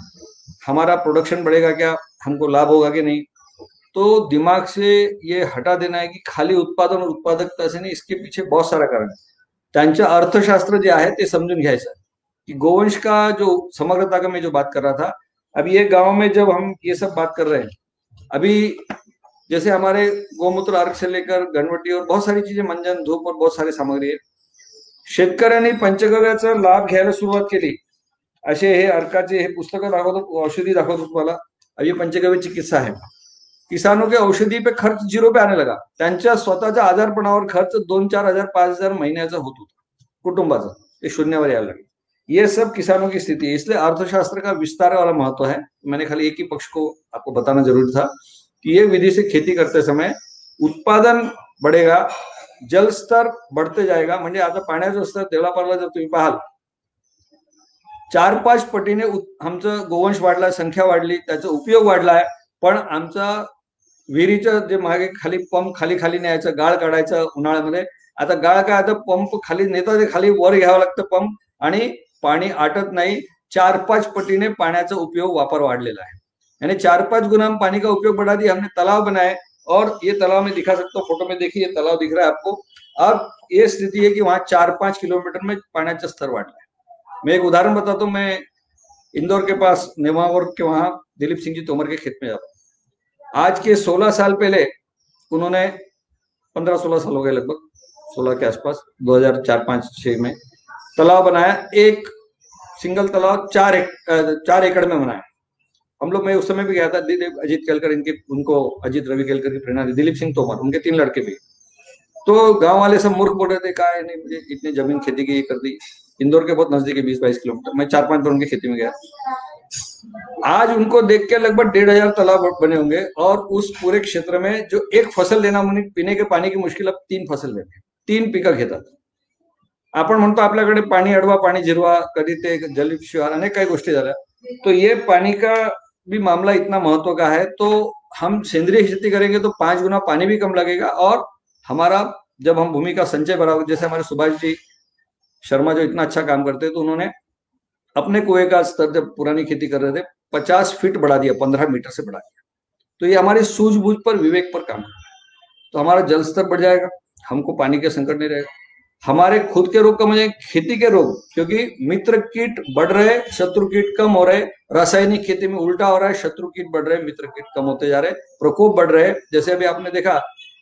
हमारा प्रोडक्शन बढ़ेगा क्या, हमको लाभ होगा कि नहीं? तो दिमाग से ये हटा देना है कि खाली उत्पादन और उत्पादकता से नहीं, इसके पीछे बहुत सारा कारण है। त्यांचं अर्थशास्त्र जे आहे ते समझून घ्यायचं कि गोवंश का जो समग्रता का मैं जो बात कर रहा था, अभी ये गाँव में जब हम ये सब बात कर रहे हैं, अभी जैसे हमारे गोमूत्र अर्घ से लेकर गणवटी और बहुत सारी चीज़ें, मंजन, धूप और बहुत सारी सामग्री है, शेतकऱ्यांनी पंचगव्याचा लाभ केली. असे हे अर्काचे हे पुस्तकं दाखवतो, औषधी दाखवतो तुम्हाला. अभी पंचगव्य चिकित्सा है किसानों के औषधि पे खर्च ज़ीरो पे आने लगा. स्वतःच्या आजारपणावर खर्च दोन, चार हज़ार, पाच हज़ार महीन्याचा होत होता. कुटुंबाचा. ते शून्यावर लगे ये सब किसानों की स्थिति. है इसलिए अर्थशास्त्र का विस्तार वाला महत्व है. मैंने खाली एक ही पक्ष को आपको बताना ज़रूरी था कि ये विधि से खेती करते समय उत्पादन बढ़ेगा, जल स्तर बढ़ते जाएगा. म्हणजे आता पाण्याचं स्तर देवलापारला जर तुम्ही पाहाल चार पाच पटीने उत- आमचं गोवंश वाढला संख्या वाढली, त्याचा उपयोग वाढलाय. पण आमचा विहिरीचं जे मागे खाली पंप खाली खाली न्यायचं गाळ काढायचं उन्हाळ्यामध्ये. आता गाळ काय? आता पंप खाली नेता ते खाली वर घ्यावं लागतं पंप आणि पाणी आटत नाही. चार पाच पटीने पाण्याचा उपयोग वापर वाढलेला है यानी चार पांच गुना हम पानी का उपयोग बढ़ा दिया हमने तालाब बनाए और ये तालाब में दिखा सकता हूँ फोटो में देखिए ये तालाब दिख रहा है आपको. अब ये स्थिति है कि वहां चार पांच किलोमीटर में पाण्याचा स्तर वाढला है. मैं एक उदाहरण बताता हूँ मैं इंदौर के पास नेमावर के वहां दिलीप सिंह जी तोमर के खेत में जाता आज के सोलह साल पहले उन्होंने पंद्रह सोलह साल हो गए लगभग सोलह के आसपास दो हज़ार चार पाँच छह में तालाब बनाया एक सिंगल तालाब चार एक, चार एकड़ में बनाया। हम लोग मैं उस समय भी गया था अजीत केलकर इनके उनको अजीत रवि केलकर की प्रेरणा दिलीप सिंह तोमर उनके तीन लड़के भी। तो गाँव वाले सब मूर्ख बोल रहे थे कहा नहीं मुझे इतनी ज़मीन खेती की कर दी। इंदौर के बहुत नज़दीक है बीस बाईस किलोमीटर मैं चार पाँच बार उनकी खेती में गया। आज उनको देख के लगभग डेढ़ हज़ार तालाब बने होंगे और उस पूरे क्षेत्र में जो एक फ़सल लेना पिणे के पाणी की मुश्किल, अब तीन फ़सल लेते तीन पिकं घेतात आपण म्हणतो आपल्याकडे पाणी अडवा, पाणी जिरवा, कधी ते जलशिवार अनेक काही गोष्टी झाल्या. तो ये पानी का भी मामला इतना महत्व का है तो हम सेंद्रीय खेती करेंगे तो पाँच गुना पानी भी कम लगेगा और हमारा जब हम भूमि का संचय बढ़ाओगे जैसे हमारे सुभाष जी शर्मा जो इतना अच्छा काम करते हैं तो उन्होंने अपने कुएँ का स्तर जब पुरानी खेती कर रहे थे, पचास फीट बढ़ा दिया, पंद्रह मीटर से बढ़ा दिया। तो ये हमारी सूझबूझ पर, विवेक पर काम करता है। तो हमारा जल स्तर बढ़ जाएगा, हमको पानी के संकट नहीं रहेगा। हमारे खुद के रोग कम हो जाएँगे, खेती के रोग, क्योंकि मित्र कीट बढ़ रहे शत्रु कीट कम हो रहे रासायनिक खेती में उल्टा हो रहा है, शत्रु कीट बढ़ रहे मित्र कीट कम होते जा रहे प्रकोप बढ़ रहे जैसे अभी आपने देखा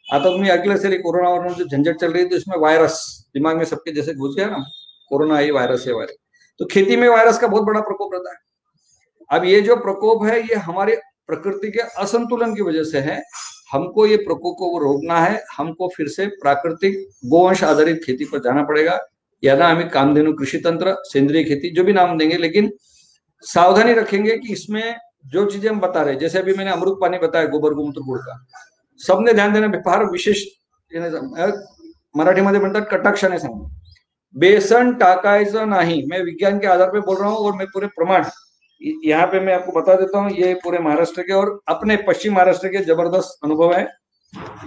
आता तुम्ही ऐकलं असेल कोरोना वरून जो झंझट चल रही है तो इसमें वायरस, दिमाग में सबके जैसे घुस गया ना, कोरोना है वायरस है, वायरस। तो खेती में वायरस का बहुत बड़ा प्रकोप रहता है। अब ये जो प्रकोप है, ये हमारे प्रकृति के असंतुलन की वजह से है। हमको ये प्रकोप को रोकना है। हमको फिर से प्राकृतिक गोवंश आधारित खेती पर जाना पड़ेगा। या ना हमें कामधेनु कृषि तंत्र, सेंद्रीय खेती, जो भी नाम देंगे, लेकिन सावधानी रखेंगे कि इसमें जो चीज़ें हम बता रहे जैसे अभी मैंने अमृत पानी बताया, गोबर, गोमूत्र, गुड़ का। सबने ध्यान देना फार विशेष सांग- मराठीमध्ये म्हणतात, कटाक्षाने सांगू बेसन टाकायचं नाही। मैं विज्ञान के आधार पे बोल रहा हूँ और मैं पूरे प्रमाण यहाँ पे मैं आपको बता देता हूँ, ये पूरे महाराष्ट्र के और अपने पश्चिम महाराष्ट्र के ज़बरदस्त अनुभव है।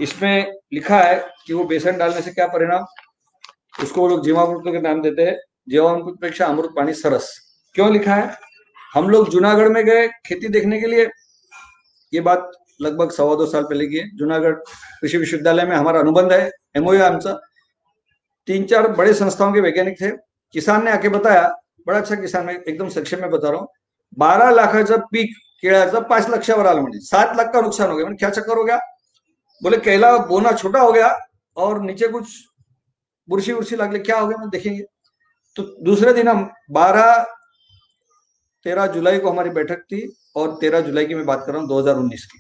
इसमें लिखा है कि वो बेसन डालने से क्या परिणाम? उसको वो लोग जीवामृत के नाम देते हैं। जीवामृत पेक्षा अमृत पानी सरस। क्यों लिखा है? हम लोग जूनागढ़ में गए खेती देखने के लिए। ये बात लगभग सवा दो साल पहले की है। जूनागढ़ कृषि विश्वविद्यालय में हमारा अनुबंध है। एमओयू आमचा तीन चार बड़े संस्थाओं के वैज्ञानिक थे। किसान ने आके बताया, बड़ा अच्छा किसान, मैं एकदम सक्षम में बता रहा हूँ। बारह लाखाचं पीक केळ्याचं पाच लक्षावर आलं म्हणजे सात लाख का नुकसान हो गया। मैंने क्या चक्कर हो गया? बोले, केला बोना छोटा हो गया और नीचे कुछ बुरशी उर्शी लागले, क्या हो गया? मैं देखेंगे। तो दूसरे दिन हम बारह, तेरह जुलाई को हमारी बैठक थी और तेरह जुलाई की मैं बात कर रहा हूँ, दो हज़ार उन्नीस की।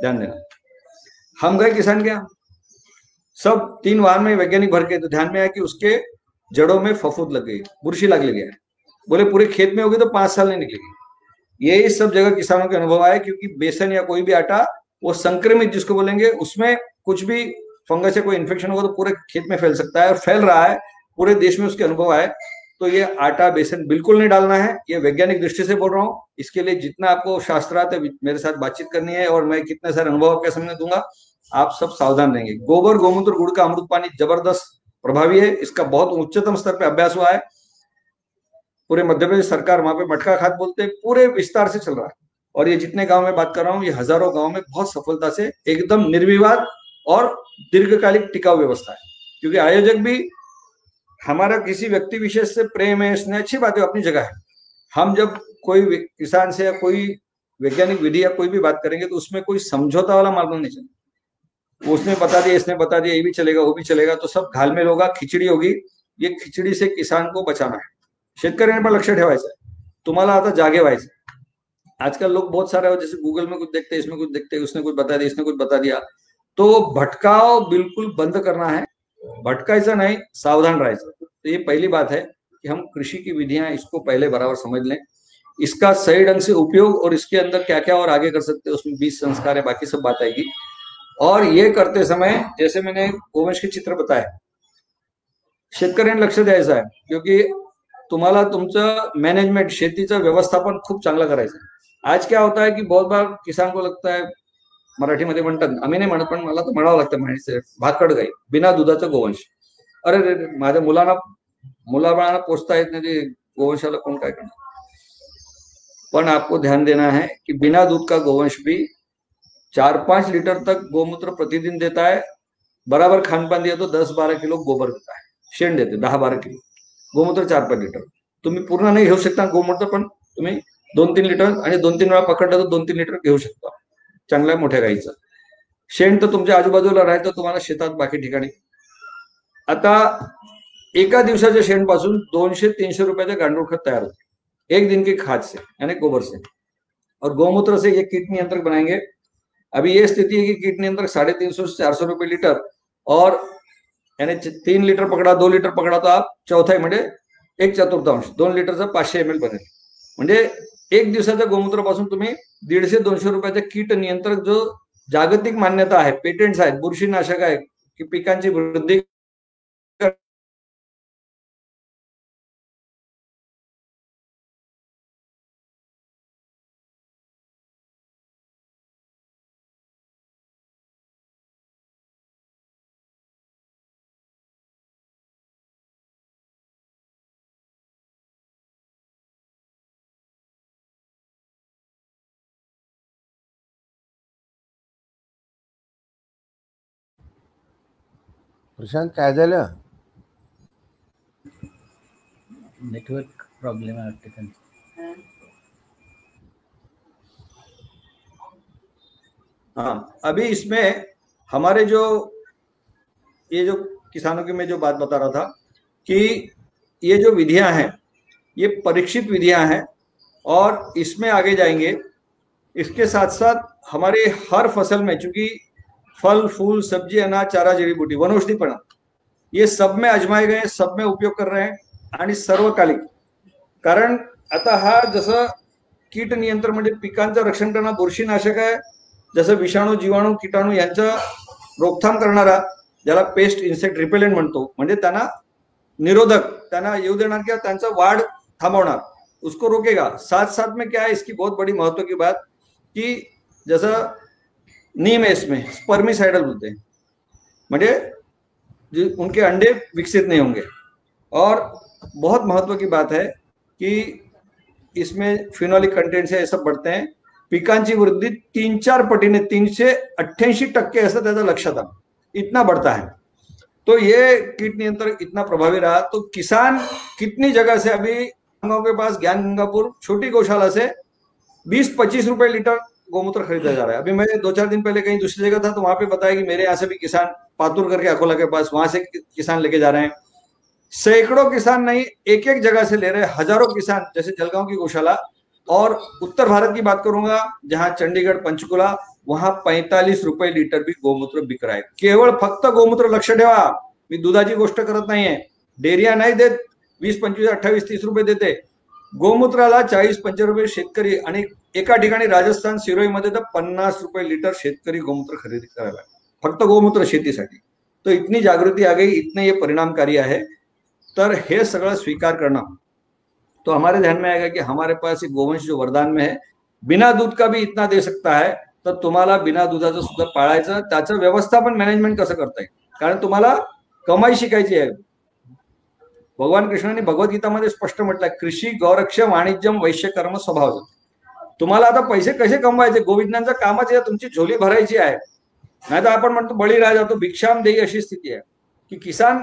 ध्यान देना। हम गए किसान के यहाँ। सब तीन वाहन में वैज्ञानिक भर के तो ध्यान में आया कि उसके जड़ों में फफूद लग गई, बुरशी लग गया बोले, पूरे खेत में होगी तो पाँच साल नहीं निकलेगी। यही सब जगह किसानों के अनुभव आए, क्योंकि बेसन या कोई भी आटा, वो संक्रमित जिसको बोलेंगे, उसमें कुछ भी फंगस या कोई इन्फेक्शन होगा तो पूरे खेत में फैल सकता है और फैल रहा है। पूरे देश में उसके अनुभव आए तो ये आटा, बेसन बिल्कुल नहीं डालना है। ये वैज्ञानिक दृष्टि से बोल रहा हूँ। इसके लिए जितना आपको शास्त्रार्थ मेरे साथ बातचीत करनी है और मैं कितने सारे अनुभव आपके सामने दूँगा। आप सब सावधान रहेंगे। गोबर, गोमूत्र, गुड़ का अमृत पानी ज़बरदस्त प्रभावी है। इसका बहुत उच्चतम स्तर पर अभ्यास हुआ है। पूरे मध्य प्रदेश सरकार वहाँ पे मटका खाद बोलते हैं। पूरे विस्तार से चल रहा है। और ये जितने गाँव में बात कर रहा हूँ, ये हज़ारों गाँव में बहुत सफलता से एकदम निर्विवाद और दीर्घकालिक टिकाऊ व्यवस्था है। क्योंकि आयोजक भी हमारा किसी व्यक्ति विशेष से प्रेम है, स्नेह, अच्छी बात है अपनी जगह है। हम जब कोई किसान से या कोई वैज्ञानिक, विधि या कोई भी बात करेंगे तो उसमें कोई समझौता वाला मार्ग नहीं चलेगा उसने बता दिया, इसने बता दिया, ये भी चलेगा, वो भी चलेगा तो सब घालमेल होगा खिचडी होगी। ये खिचडी से किसान को बचाना है। शेतकऱ्यांनी पण लक्ष ठेवायचं तुम्हाला आता जागे व्हायचं. आजकल लोग बहुत सारे हो जैसे गूगल में कुछ देखते हैं इसमें कुछ देखते, उसने कुछ बता दिया, इसने कुछ बता दिया। तो भटकाव बिल्कुल बंद करना है। भटकायचं नहीं, सावधान राहायचं। तो ये पहली बात है कि हम कृषि की विधियाँ इसको पहले बराबर समझ लें। इसका सही ढंग से उपयोग और इसके अंदर क्या क्या और आगे कर सकते हैं, उसमें बीज संस्कार है बाकी सब बात आएगी। और ये करते समय जैसे मैंने गोवंश के चित्र बताए शेतकऱ्यांनी लक्ष द्यायचं आहे क्योंकि तुम्हाला तुमचं मॅनेजमेंट शेतीचं व्यवस्थापन खूप चांगलं करायचं आहे. आज क्या होता है की बहुत बार किसान को लगता है मराठीमध्ये म्हणतात आम्ही नाही म्हणत पण मला तर म्हणावं लागतं म्हणायचं भाकड गाई बिना दुधाचं गोवंश. अरे रे माझ्या मुलांना मुलाबाळांना पोचता येत नाही ते गोवंशाला कोण काय करणार? पण आपको ध्यान देना है कि बिना दूध का गोवंश भी चार पांच लीटर तक गोमूत्र प्रतिदिन देता है बराबर खान पान दिया तो दस बारह किलो गोबर देता है शेण देते दहा बारा किलो. गोमूत्र चार पाच लिटर. तुम्ही पूर्ण नाही घेऊ शकता गोमूत्र पण तुम्ही दोन तीन लिटर आणि दोन तीन वेळा पकडलं तर दोन तीन लिटर घेऊ शकता. चांगल्या मोठ्या गाईचं. शेण तर तुमच्या आजूबाजूला राहायचं तुम्हाला शेतात बाकी ठिकाणी. आता एका दिवसाच्या शेणपासून दोनशे तीनशे रुपयाचे गांडूळ खत तयार होते. एक दिन की खाद से यानी गोबर से और गौमूत्र से ये कीट नियंत्रक बनाएंगे. अभी ये स्थिति है कि कीट नियंत्रक साढ़े तीन सौ से चार सौ रुपये लीटर और यानी तीन लिटर पकडा दोन लिटर पकडा तर आप चौथाई म्हणजे एक चतुर्थांश दोन लिटरचं पाचशे एम एल बनेल. म्हणजे एक दिवसाच्या गोमूत्रापासून तुम्ही दीडशे दोनशे रुपयाचा कीट नियंत्रक जो जागतिक मान्यता आहे पेटेंट्स आहेत बुरशीनाशक आहे की पिकांची वृद्धी प्रशांत काय झालं? नेटवर्क प्रॉब्लेम आहे वाटते त्यांचा. हाँ अभी इसमें हमारे जो ये जो किसानों की मैं जो बात बता रहा था कि ये जो विधियाँ हैं ये परीक्षित विधियाँ हैं और इसमें आगे जाएँगे इसके साथ साथ हमारे हर फ़सल में चूँकि फल फूल सब्जी अनाज चारा जड़ी बूटी वनौषधीपणा. ये सब में अजमाए गए सब में उपयोग कर रहे हैं आणि सर्वकालिक. कारण आता हा जसं कीट नियंत्रण म्हणजे पिकांचं रक्षण करणं बुरशीनाशक आहे जसं विषाणू जीवाणू किटाणू यांचं रोकथाम करणारा ज्याला पेस्ट इन्सेक्ट रिपेलेंट म्हणतो म्हणजे त्यांना निरोधक त्यांना येऊ देणार किंवा त्यांचं वाढ थांबवणार. उसको रोकेगा. साथ साथ में क्या है इसकी बहुत बड़ी महत्त्व की बात की जसं नीम है इसमें स्पर्मिसाइडल बोलते हैं। म्हणजे उनके अंडे विकसित नहीं होंगे। और बहुत महत्व की बात है कि इसमें फिनोलिक कंटेंट है सब बढ़ते हैं। पिकांची वृद्धि तीन चार पटीने तीनशे अठ्ठ्याऐंशी टक्के असं त्याचं लक्षात आलं इतना बढ़ता है। तो ये कीट नियंत्रण इतना प्रभावी रहा तो किसान कितनी जगह से अभी के पास, ज्ञान गंगापुर, छोटी गौशाला से 20-25 रुपए लीटर गोमूत्र खरीदा जा रहा है। अभी मैं दो चार दिन पहले कहीं दूसरी जगह था तो वहाँ पे बताया कि मेरे यहाँ से भी किसान पातुर करके अकोला के पास वहाँ से किसान लेके जा रहे हैं। सैकड़ों किसान नहीं एक एक जगह से ले रहे हैं, हज़ारों किसान, जैसे जलगांव की गौशाला। और उत्तर भारत की बात करूँगा, जहाँ चंडीगढ़, पंचकुला, वहाँ पैंतालीस रुपये लिटर भी गोमूत्र बिक रहा है। केवळ फक्त गोमूत्र लक्ष ठेवा मी दुधाची गोष्ट करत नाहीये डेरिया नाही देत वीस पंचवीस अठ्ठावीस तीस रुपये देते। गोमूत्राला चाळीस पंचवीस रुपये शेतकरी आणि एका ठिकाणी राजस्थान सिरोईमध्ये तर पन्नास रुपये लिटर शेतकरी गोमूत्र खरेदी करायला फक्त गोमूत्र शेतीसाठी. तो इतनी जागृती आ गई, इतने ये परिणामकारी आहे. तर हे सगळं स्वीकार करणं. तो हमारे ध्यान में आएगा कि हमारे पास एक गोवंश जो वरदान में है, बिना दूध का भी इतना दे सकता है तर तुम्हाला बिना दुधाचं सुद्धा पाळायचं, त्याचं व्यवस्थापन मॅनेजमेंट कसं करता येईल? कारण तुम्हाला कमाई शिकायची आहे. भगवान कृष्ण कृष्णाने भगवद्गीतामध्ये स्पष्ट म्हटलंय, कृषी, गौरक्ष, वाणिज्यम, वैश्य, कर्म, स्वभाव तुम्हाला आता पैसे कसे कमवायचे? गोविंदांचं कामच आहे झोली भरायची आहे. नाही तर आपण म्हणतो, बळीराजा तो भिक्षाम देई अशी स्थिती आहे. कि किसान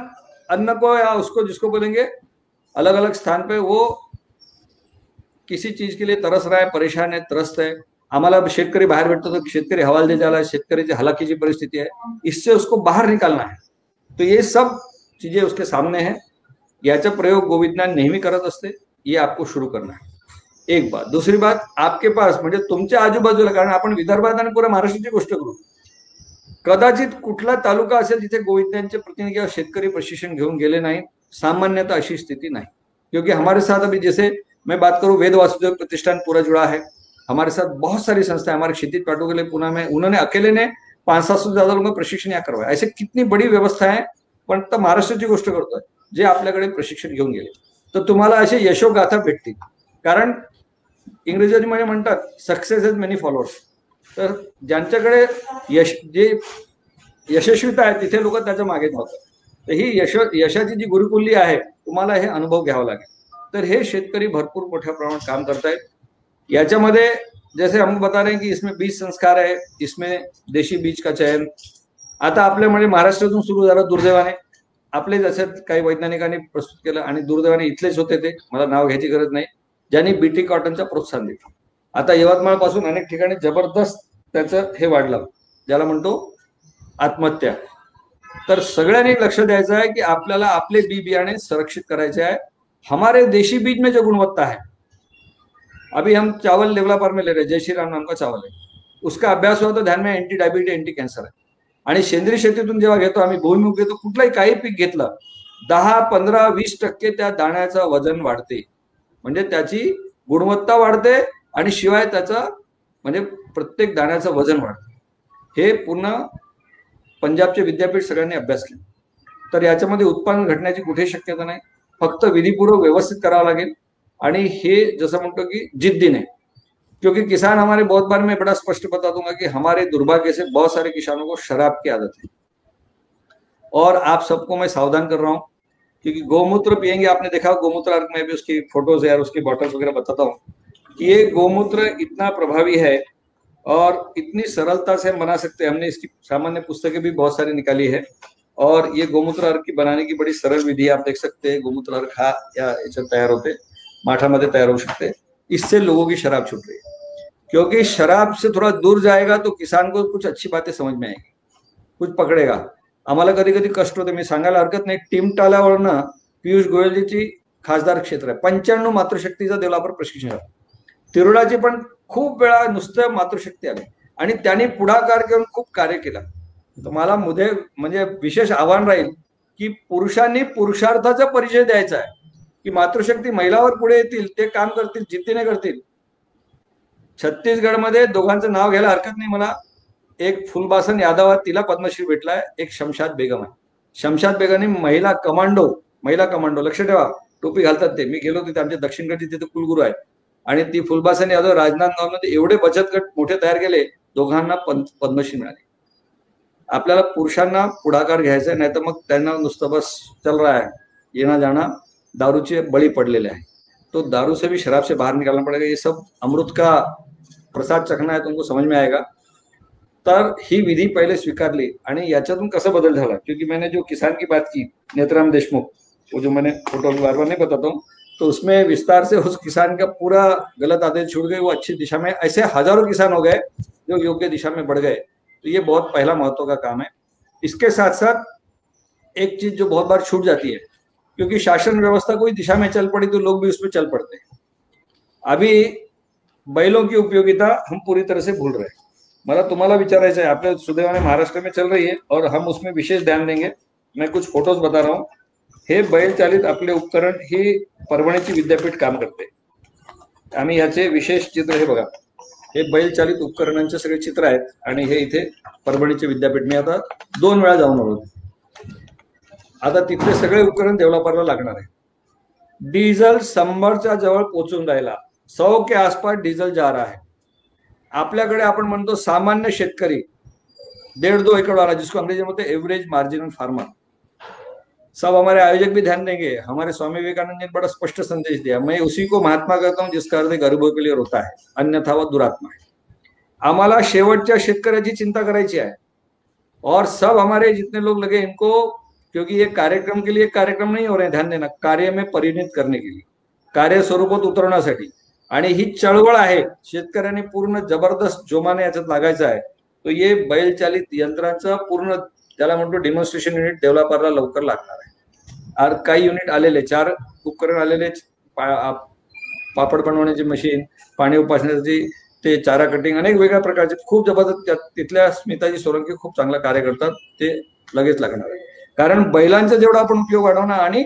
अन्न को या उसको जिसको बोलेंगे अलग अलग स्थान पे वो किसी चीज़ के लिए तरस रहा है, परेशान है, त्रस्त है। आम्हाला शेतकरी बाहर भेटतो तो शेतकरी हवालदिल झाला शेतकऱ्याची हलाखीची परिस्थिति है इससे उसको बाहर निकालना है. तो ये सब चीज़ें उसके सामने है. याचा प्रयोग गोविंदान नेहमी करत असते ये आपको शुरू करना है एक बात. दुसरी बात, आपके पास, म्हणजे तुमच्या आजूबाजूला, कारण आपण विदर्भात आणि पुऱ्या महाराष्ट्राची गोष्ट करू. कदाचित कुठला तालुका असेल जिथे गोविंदांचे प्रतिनिधी किंवा शेतकरी प्रशिक्षण घेऊन गेले नाही सामान्यतः अशी स्थिति नहीं. क्योंकि हमारे साथ अभी जैसे मैं बात करूँ, वेद वासुदेव प्रतिष्ठान पूरा जुड़ा है. हमारे साथ बहुत सारी संस्थाएँ, हमारे क्षितिज पाटों के लिए पुणे में, उन्होंने अकेले ने पाँच सात से ज़्यादा लोगों का प्रशिक्षण यहाँ करवाया. ऐसे कितनी बडी व्यवस्था आहे पण तर महाराष्ट्राची गोष्ट करतोय जे आपल्याकडे प्रशिक्षण घेऊन गेले. तर तुम्हाला असे यशोगाथा भेटतील. कारण इंग्रजीमध्ये म्हणजे म्हणतात सक्सेस इज मेनी फॉलोअर्स तर ज्यांच्याकडे यश जे यशस्वीता आहे तिथे लोक त्याच्यामागे धावतात. तर ही यश यशाची जी गुरुकुल्ली आहे तुम्हाला हे अनुभव घ्यावा लागेल. तर हे शेतकरी भरपूर मोठ्या प्रमाणात काम करतायत. याच्यामध्ये जैसे हम बता रहे हैं कि इसमें बीज संस्कार है इसमें देशी बीज का चयन. आता आपल्यामुळे म्हणजे महाराष्ट्रातून सुरू झालं दुर्दैवाने. आपले जसे काही वैज्ञानिकांनी प्रस्तुत केलं आणि दुर्दैवाने इथलेच होते ते मला नाव घ्यायची गरज नाही ज्यांनी बीटी कॉटनचं प्रोत्साहन दिलं. आता यवतमाळपासून अनेक ठिकाणी जबरदस्त त्याचं हे वाढलं ज्याला म्हणतो आत्महत्या. तर सगळ्यांनी लक्ष द्यायचं आहे की आपल्याला आपले बी बियाणे संरक्षित करायचे आहे. हमारे देशी बीज में जो गुणवत्ता है अभी हम चावल डेवलपर में ले रहे जय श्री राम नाम का चावल है। उसका अभ्यास हुआ तो ध्यान में एंटी डायबिटीज एंटी कॅन्सर आहे आणि सेंद्रिय शेतीतून जेव्हा घेतो आम्ही भूमिमुख घेतो कुठलाही काही पीक घेतलं दहा पंधरा वीस टक्के त्या दाण्याचं वजन वाढते. म्हणजे त्याची गुणवत्ता वाढते आणि शिवाय त्याचं म्हणजे प्रत्येक दाण्याचं वजन वाढते. हे पूर्ण पंजाबचे विद्यापीठ सगळ्यांनी अभ्यास केला. तर याच्यामध्ये उत्पादन घटण्याची कुठे शक्यता नाही. फक्त विधीपूर्वक व्यवस्थित करावं लागेल. आणि हे जसं म्हणतो की जिद्दीने. क्योंकि किसान हमारे बहुत बार मैं बड़ा स्पष्ट बता दूँगा कि हमारे दुर्भाग्य से बहुत सारे किसानों को शराब की आदत है। और आप सबको मैं सावधान कर रहा हूँ, क्योंकि गोमूत्र पियेंगे, आपने देखा गोमूत्र अर्क में भी उसकी फ़ोटोज़ या उसकी बॉटल्स वगैरह बताता हूँ कि ये गोमूत्र इतना प्रभावी है और इतनी सरलता से हम बना सकते हैं। हमने इसकी सामान्य पुस्तकें भी बहुत सारी निकाली है और ये गोमूत्र अर्क की बनाने की बड़ी सरल विधि आप देख सकते हैं, गोमूत्र अर्क हा या तयार होते, माठामध्ये तयार होऊ शकते इससे लोगों की शराब छूट रही है। क्योंकि शराब से थोड़ा दूर जाएगा तो किसान को कुछ अच्छी बातें समझ में आएगी कुछ पकडेगा। आम्हाला कधी कधी कष्ट होते मी सांगायला हरकत नाही टीमटाल्यावरनं पियुष गोयलजीची खासदार क्षेत्र आहे. पंच्याण्णव मातृशक्तीचा देवलापर प्रशिक्षण तिरुडाची पण खूप वेळा नुसतं मातृशक्ती आली. आणि त्यांनी पुढाकार घेऊन खूप कार्य केलं. तर मला मुदे म्हणजे विशेष आव्हान राहील की पुरुषांनी पुरुषार्थाचा परिचय द्यायचा आहे. की मातृशक्ती महिलावर पुढे येतील ते काम करतील जिद्दीने करतील. छत्तीसगडमध्ये दोघांचं नाव घ्यायला हरकत नाही मला. एक फुलबासन यादव तिला पद्मश्री भेटलाय एक शमशाद बेगम आहे. शमशाद बेगमने महिला कमांडो महिला कमांडो लक्ष ठेवा टोपी घालतात ते. मी गेलो तिथे आमच्या दक्षिणकडचे तिथे कुलगुरू आहे. आणि ती फुलबासन यादव राजनांदगावमध्ये एवढे बचत गट मोठे तयार केले दोघांना पद्मश्री मिळाली. आपल्याला पुरुषांना पुढाकार घ्यायचा नाही तर मग त्यांना नुसतं बस चल रहा है येणं जाणं दारूचे बळी पडलेले आहे. तो दारू से भी शराब से बाहर निकालना पड़ेगा, ये सब अमृत का प्रसाद चखना है, तुमको समझ में आएगा। तर ही विधी पहिले स्वीकारली आणि याच्यातून कसा बदल झाला? क्योंकि मैंने जो किसान की बात की, नेत्राम देशमुख, वो जो मैंने फ़ोटो बार बार नहीं बताता हूँ तो उसमें विस्तार से उस किसान का पूरा गलत आदत छूट गई वो अच्छी दिशा में, ऐसे हज़ारों किसान हो गए जो योग्य दिशा में बढ़ गए। तो ये बहुत पहला महत्व का काम है। इसके साथ साथ एक चीज़ जो बहुत बार छूट जाती है क्योंकि शासन व्यवस्था कोई दिशा में चल पड़ी तो लोग भी उसमें चल पड़ते हैं। अभी बैलों की उपयोगिता हम पूरी तरह से भूल रहे हैं। मला तुम्हाला विचारायचं आहे आपल्या सुदैवाने महाराष्ट्र में चल रही है और हम उसमें विशेष ध्यान देंगे। मैं कुछ फोटोज बता रहा हूँ। हे बैल चालित आपले उपकरण ही परभणीची विद्यापीठ काम करते। आम्ही याचे विशेष चित्र हे बघा। हे बैल चालित उपकरणांचे सगळे चित्र आहेत आणि हे इथे परभणीचे विद्यापीठ. मी आता दोन वेळा जाऊन आलो. आता तिथले सगळे उपकरण डेव्हलपरला लागणार आहे. डिझेल शंभरच्या जवळ पोचून राहिला. सौ के आसपास डिझेल जा रहा है आपल्याकडे आपण म्हणतो सामान्य शेतकरी डेढ़ दो एकड़ वाला जिसको अंग्रेजी में एवरेज मार्जिनल फार्मर सब हमारे आयोजक भी ध्यान देंगे. हमारे स्वामी विवेकानंद ने बड़ा स्पष्ट संदेश दिया. मैं उसी को महात्मा कहता हूँ जिसका अर्थ गरीबों के लिए रोता है अन्यथा वह दुरात्मा है. आम्हाला शेवटच्या शेतकऱ्याची चिंता करायची आहे. और सब हमारे जितने लोग लगे इनको क्योंकि ये कार्यक्रम के लिए कार्यक्रम नहीं हो रहे ध्यान देना कार्य में परिणित करणे के लिए कार्य स्वरूपात उतरवण्यासाठी. आणि ही चळवळ आहे शेतकऱ्यांनी पूर्ण जबरदस्त जोमाने याच्यात लागायचं आहे. तो ये बैलचालित यंत्रांचा पूर्ण त्याला म्हणतो डेमॉन्स्ट्रेशन युनिट डेव्हलपरला लवकर लागणार आहे. आज काही युनिट आलेले चार उपकरण आलेले पापड बनवण्याची मशीन पाणी उपासण्याची ते चारा कटिंग अनेक वेगळ्या प्रकारचे खूप जबरदस्त तिथल्या स्मिताजी सोलंकी खूप चांगलं कार्य करतात ते लगेच लागणार आहे. कारण बैलांचा जेवढा आपण उपयोग वाढवणार आणि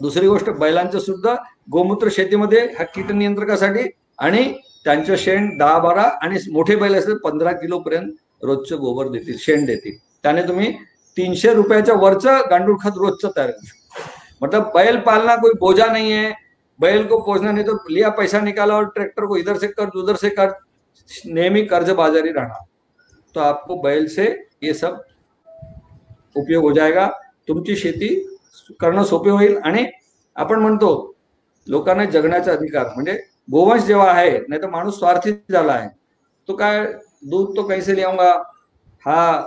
दुसरी गोष्ट बैलांचं सुद्धा गोमूत्र शेतीमध्ये ह्या कीट नियंत्रकासाठी आणि त्यांचं शेण दहा बारा आणि मोठे बैल असले पंधरा किलो पर्यंत रोजचं गोबर देतील शेण देतील. त्याने तुम्ही तीनशे रुपयाच्या वरचं गांडूळ खत रोजचं तयार करू शकतो. मतलब बैल पालना कोई बोझा नहीं है बैल को पोसना नहीं तो लिया पैसा निकाला और ट्रैक्टर को इधर से कर्ज उधर से कर्ज नेहमी कर्ज बाजारी राहणार. तो आपको बैल से ये सब उपयोग हो जाएगा। तुमची शेती करणं सोपे होईल आणि आपण म्हणतो लोकांना जगण्याचा अधिकार म्हणजे गोवंश जेव्हा आहे नाही तर माणूस स्वार्थी झाला आहे तो काय दूध तो कैसे लिहाऊंगा हा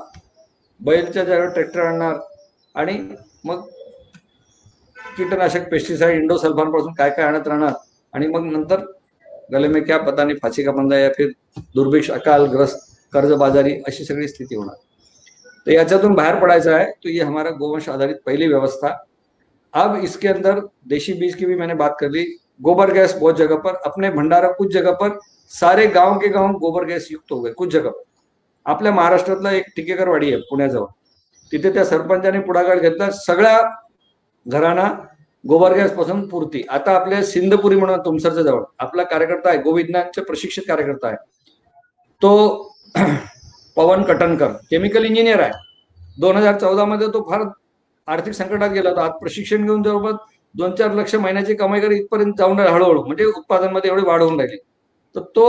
बैलच्या जागेवर ट्रॅक्टर आणणार आणि मग कीटनाशक पेस्टिसाइड इंडोसल्फानपासून काय काय आणत राहणार? आणि मग नंतर गले में क्या पता नाही फाशी का पंजा या फिर दुर्भिक्ष अकाल ग्रस्त कर्जबाजारी अशी सगळी स्थिती होणार. तो याच्यातून बाहर पडायचं आहे. तो ये हमारा गोवंश आधारित पहली व्यवस्था. अब इसके अंदर देशी बीज की भी मैंने बात कर ली. गोबर गैस बहुत जगह पर अपने भंडारा कुछ जगह पर सारे गांव के गांव गोबर गॅस युक्त हो गए कुछ जगह पर. आपल्या महाराष्ट्रातला एक टिकेकरवाडी आहे पुण्याजवळ. तिथे त्या सरपंचाने पुढाकार घेतला. सगळ्या घरांना गोबर गॅसपासून पूर्ती. आता आपल्या सिंधपुरी म्हणून तुमसरच्या जवळ. आपला कार्यकर्ता आहे. गोविंदांचे प्रशिक्षित कार्यकर्ता आहे. तो पवन कटनकर केमिकल इंजिनियर आहे. दोन हजार चौदा मध्ये तो फार आर्थिक संकटात गेला होता. आज प्रशिक्षण घेऊन जवळपास दोन चार लक्ष महिन्याची कमाई करी इथपर्यंत जाऊन राहिला हळूहळू म्हणजे उत्पादनमध्ये एवढी वाढ होऊन राहिली. तर तो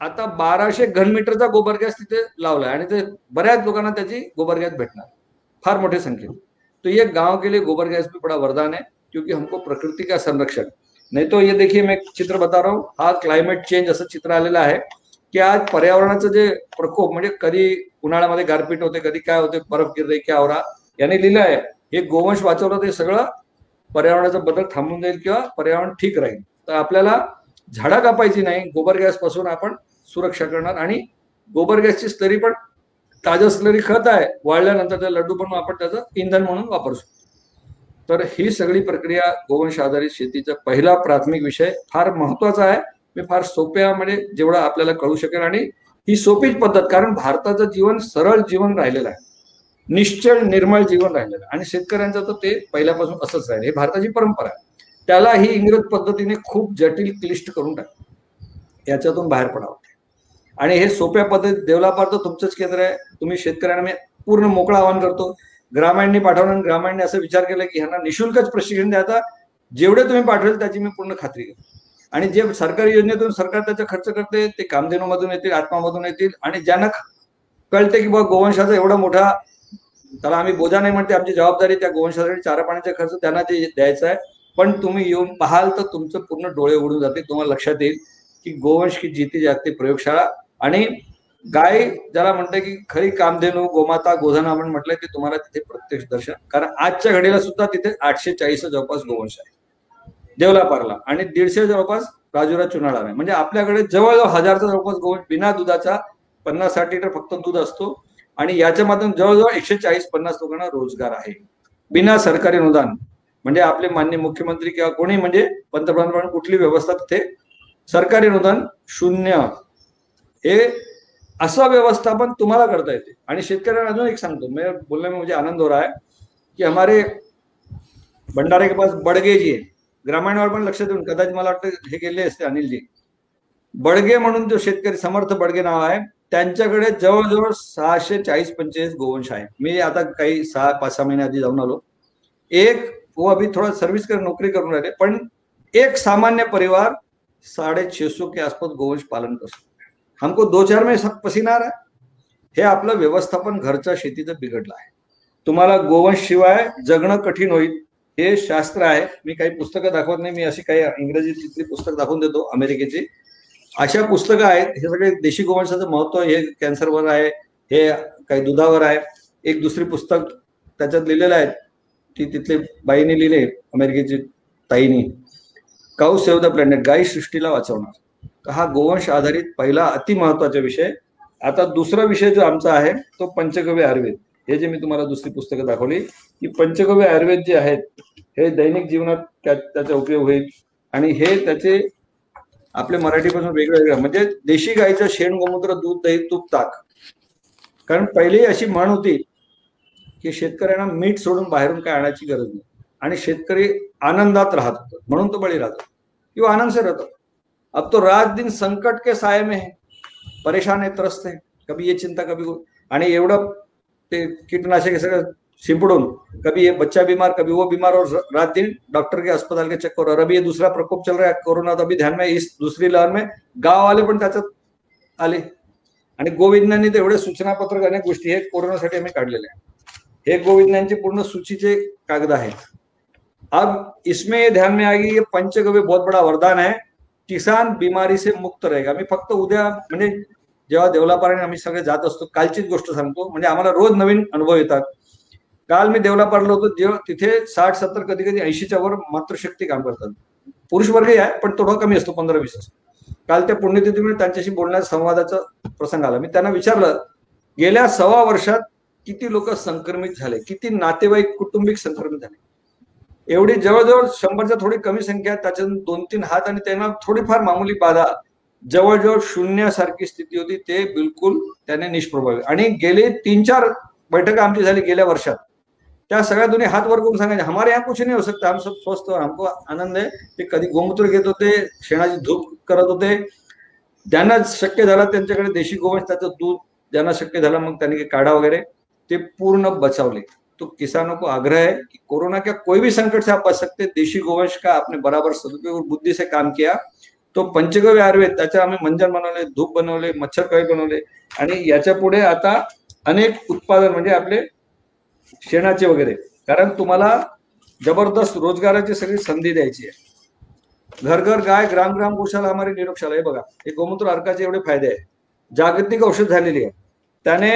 आता बाराशे घनमीटरचा गोबर गॅस तिथे लावलाय आणि ते बऱ्याच लोकांना त्याची गोबर गॅस भेटणार. फार मोठे संख्येत तो ये गांव के लिए गोबर गैस भी बड़ा वरदान है क्योंकि हमको प्रकृति का संरक्षण. नहीं तो ये देखिए मैं एक चित्र बता रहा हूँ. हा क्लायमेट चेंज असं चित्र आलेलं आहे. की आज पर्यावरणाचं जे प्रकोप म्हणजे कधी उन्हाळ्यामध्ये गारपीट होते कधी काय होते बर्फ गिरते क्या आवरा याने लिहिलं आहे. हे गोवंश वाचवलं ते सगळं पर्यावरणाचा बदल थांबून जाईल किंवा पर्यावरण ठीक राहील. तर आपल्याला झाडं कापायची नाही गोबर गॅसपासून आपण सुरक्षा करणार आणि गोबर गॅसची स्लरी पण ताजं स्लरी खत आहे वाळल्यानंतर त्या लड्डू बनवून आपण त्याचं इंधन म्हणून वापरू शकतो तर ही सगळी प्रक्रिया गोवंश आधारित शेतीचा पहिला प्राथमिक विषय फार महत्त्वाचा आहे. मी फार सोप्या म्हणजे जेवढा आपल्याला कळू शकेल. आणि ही सोपीच पद्धत कारण भारताचं जीवन सरळ जीवन राहिलेलं आहे. निश्चळ निर्मळ जीवन राहिलेलं आहे. आणि शेतकऱ्यांचं तर ते पहिल्यापासून असंच राहिलं. हे भारताची परंपरा आहे. त्याला ही इंग्रज पद्धतीने खूप जटिल क्लिष्ट करून टाक याच्यातून बाहेर पडावं आणि हे सोप्या पद्धतीत डेव्हलपर तर तुमचंच केंद्र आहे. तुम्ही शेतकऱ्यांना मी पूर्ण मोकळं आवाहन करतो. ग्रामांनी पाठवणं ग्रामांनी असं विचार केला की ह्यांना निशुल्कच प्रशिक्षण द्यायचा जेवढे तुम्ही पाठवेल त्याची मी पूर्ण खात्री करतो आणि जे सरकारी योजनेतून सरकार त्याचा खर्च करते ते कामधेनूमधून येतील आत्मामधून येतील आणि ज्यांना कळते की बाबा गोवंशाचा एवढा मोठा त्याला आम्ही बोजा नाही म्हणते आमची जबाबदारी त्या गोवंशासाठी चारा पाण्याचा खर्च त्यांना ते द्यायचा आहे. पण तुम्ही येऊन पाहाल तर तुमचं पूर्ण डोळे उडून जाते तुम्हाला लक्षात येईल की गोवंश की जीती जाते प्रयोगशाळा आणि गाय ज्याला म्हणते की खरी कामधेनू गोमाता गोधन आपण म्हटलंय ते तुम्हाला तिथे प्रत्यक्ष दर्शन. कारण आजच्या घडीला सुद्धा तिथे आठशे चाळीस जवळपास गोवंश आहे. देवलापारला. आणि दीडशे जवळपास राजुरा चुनाळा आहे. म्हणजे आपल्याकडे जवळजवळ हजारचा जवळपास गोवंश बिना दुधाचा पन्नास साठ लिटर फक्त दूध असतो. आणि याच्या माध्यम जवळजवळ एकशे चाळीस पन्नास लोकांना रोजगार आहे. बिना सरकारी अनुदान. म्हणजे आपले मान्य मुख्यमंत्री किंवा कोणी म्हणजे पंतप्रधान कुठली व्यवस्था तिथे सरकारी अनुदान शून्य हे असं व्यवस्थापन तुम्हाला करता येते. आणि शेतकऱ्यांना अजून एक सांगतो. मैं म्हणजे मुझे आनंद हो रहा है की हमारे भंडारे के पास बडगे जी आहे ग्रामीणवर पण लक्ष देऊन कदाचित मला वाटतं हे गेले असते अनिलजी. बडगे म्हणून जो शेतकरी समर्थ बडगे नाव आहे त्यांच्याकडे जवळजवळ सहाशे चाळीस पंचेचाळीस गोवंश आहे. मी आता काही सहा पाच सहा महिने आधी जाऊन आलो. एक वो अभी थोड़ा सर्विस कर नोकरी करून राहिले पण एक सामान्य परिवार साडे छे सौ के आसपास गोवंश पालन करतो. हमको दो चार में सब पसीना आहे हे आपलं व्यवस्थापन घरच्या शेतीचं बिघडलं आहे. तुम्हाला गोवंश शिवाय जगणं कठीण होईल. हे शास्त्र आहे. मी काही पुस्तकं दाखवत नाही. मी अशी काही इंग्रजीतली पुस्तक दाखवून देतो अमेरिकेची. अशा पुस्तकं आहेत. हे सगळे देशी गोवंशाचं महत्त्व हे कॅन्सरवर आहे. हे काही दुधावर आहे. एक दुसरी पुस्तक त्याच्यात लिहिलेलं आहे. ती तिथले बाईने लिहिले अमेरिकेची ताईनी. Cow save the planet. गाई सृष्टीला वाचवणार. हा गोवंश आधारित पहिला अति महत्त्वाचा विषय. आता दुसरा विषय जो आमचा आहे तो पंचगव्य आयुर्वेद. हे जे मी तुम्हाला दुसरी पुस्तकं दाखवली की पंचगव्य आयुर्वेद जे आहेत हे दैनिक जीवनात त्याचा उपयोग होईल. आणि हे त्याचे आपल्या मराठीपासून वेगळं वेगळं. म्हणजे देशी गाईचं शेण गोमूत्र दूध दही तूप ताक. कारण पहिली अशी म्हण होती की शेतकऱ्यांना मीठ सोडून बाहेरून काय आणायची गरज नाही. आणि शेतकरी आनंदात राहत होतो. म्हणून तो बळी राहतो किंवा आनंद से रहता अब तो रात दिन संकट के साय में है. परेशान है त्रस्त है. कभी ये चिंता कभी आणि एवढं ते कीटनाशक हे सगळं शिंपडून कभी ये बच्चा बीमार, कभी वो बीमार और रात दिन डॉक्टर के अस्पताल के चक्कर। और अभी ये दूसरा प्रकोप चल रहा है, कोरोना तो अभी ध्यान में इस दूसरी लहर में गाव वाले पण त्याच्यात आले. आणि गोविंदांनी तर एवढे सूचनापत्रक अनेक गोष्टी हे कोरोनासाठी आम्ही काढलेले आहे हे गोविंदांचे पूर्ण सूचीचे कागद आहेत. अब इसमें ये ध्यान में आएगी, ये पंचगव्य बहुत बड़ा वरदान है. किसान बीमारी से मुक्त रहेगा. मी फक्त उद्या, म्हणजे जेव्हा देवलापाराने आम्ही सगळे जात असतो, कालचीच गोष्ट सांगतो. रोज नवीन अनुभव येतात. काल मी देवलापारला होतो जेव्हा तिथे साठ सत्तर कधी कधी ऐंशीच्या वर मातृशक्ती काम करतात. पुरुष वर्गही आहे पण थोडा कमी असतो पंधरा वीस असतो. काल त्या पुण्यतिथीमध्ये त्यांच्याशी बोलण्याचा संवादाचा प्रसंग आला. मी त्यांना विचारलं गेल्या सव्वा वर्षात किती लोक संक्रमित झाले? किती नातेवाईक कुटुंबिक संक्रमित झाले? एवढी जवळजवळ शंभरच्या थोडी कमी संख्या त्याच्यातून दोन तीन हात आणि त्यांना थोडीफार मामूली बाधा जवळजवळ शून्यासारखी स्थिती होती. ते बिलकुल त्याने निष्प्रभावी. आणि गेले तीन चार बैठका आमची झाली गेल्या वर्षात. त्या सगळ्या दोन्ही हात वर करून सांगायचे हमारे यहाँ कुछ नहीं हो सकता हम सब स्वस्थ और हमको आनंद आहे ते कधी गोमूत्र घेत होते शेणाची धूप करत होते. ज्यांना शक्य झालं त्यांच्याकडे देशी गोवंश त्याचं दूध ज्यांना शक्य झालं मग त्यांनी काढा वगैरे ते पूर्ण बचावले. तो किसानों को आग्रह है कि कोरोना का कोई भी संकट से आप बच सकते देशी गोवंश का आपने बराबर सदुपयोग और बुद्धि से काम किया तो पंचगव्य आयुर्वेद त्याच्या आम्ही मंजन बनवले धूप बनवले मच्छर कळी बनवले. आणि याच्यापुढे आता अनेक उत्पादन म्हणजे आपले शेणाचे वगैरे. कारण तुम्हाला जबरदस्त रोजगाराची सगळी संधी द्यायची आहे. घर घर गाय ग्राम ग्राम गोशाला हमारी निरोगशाला हे बघा हे गोमूत्र अर्काचे एवढे फायदे आहे जागतिक औषध झालेली आहे. त्याने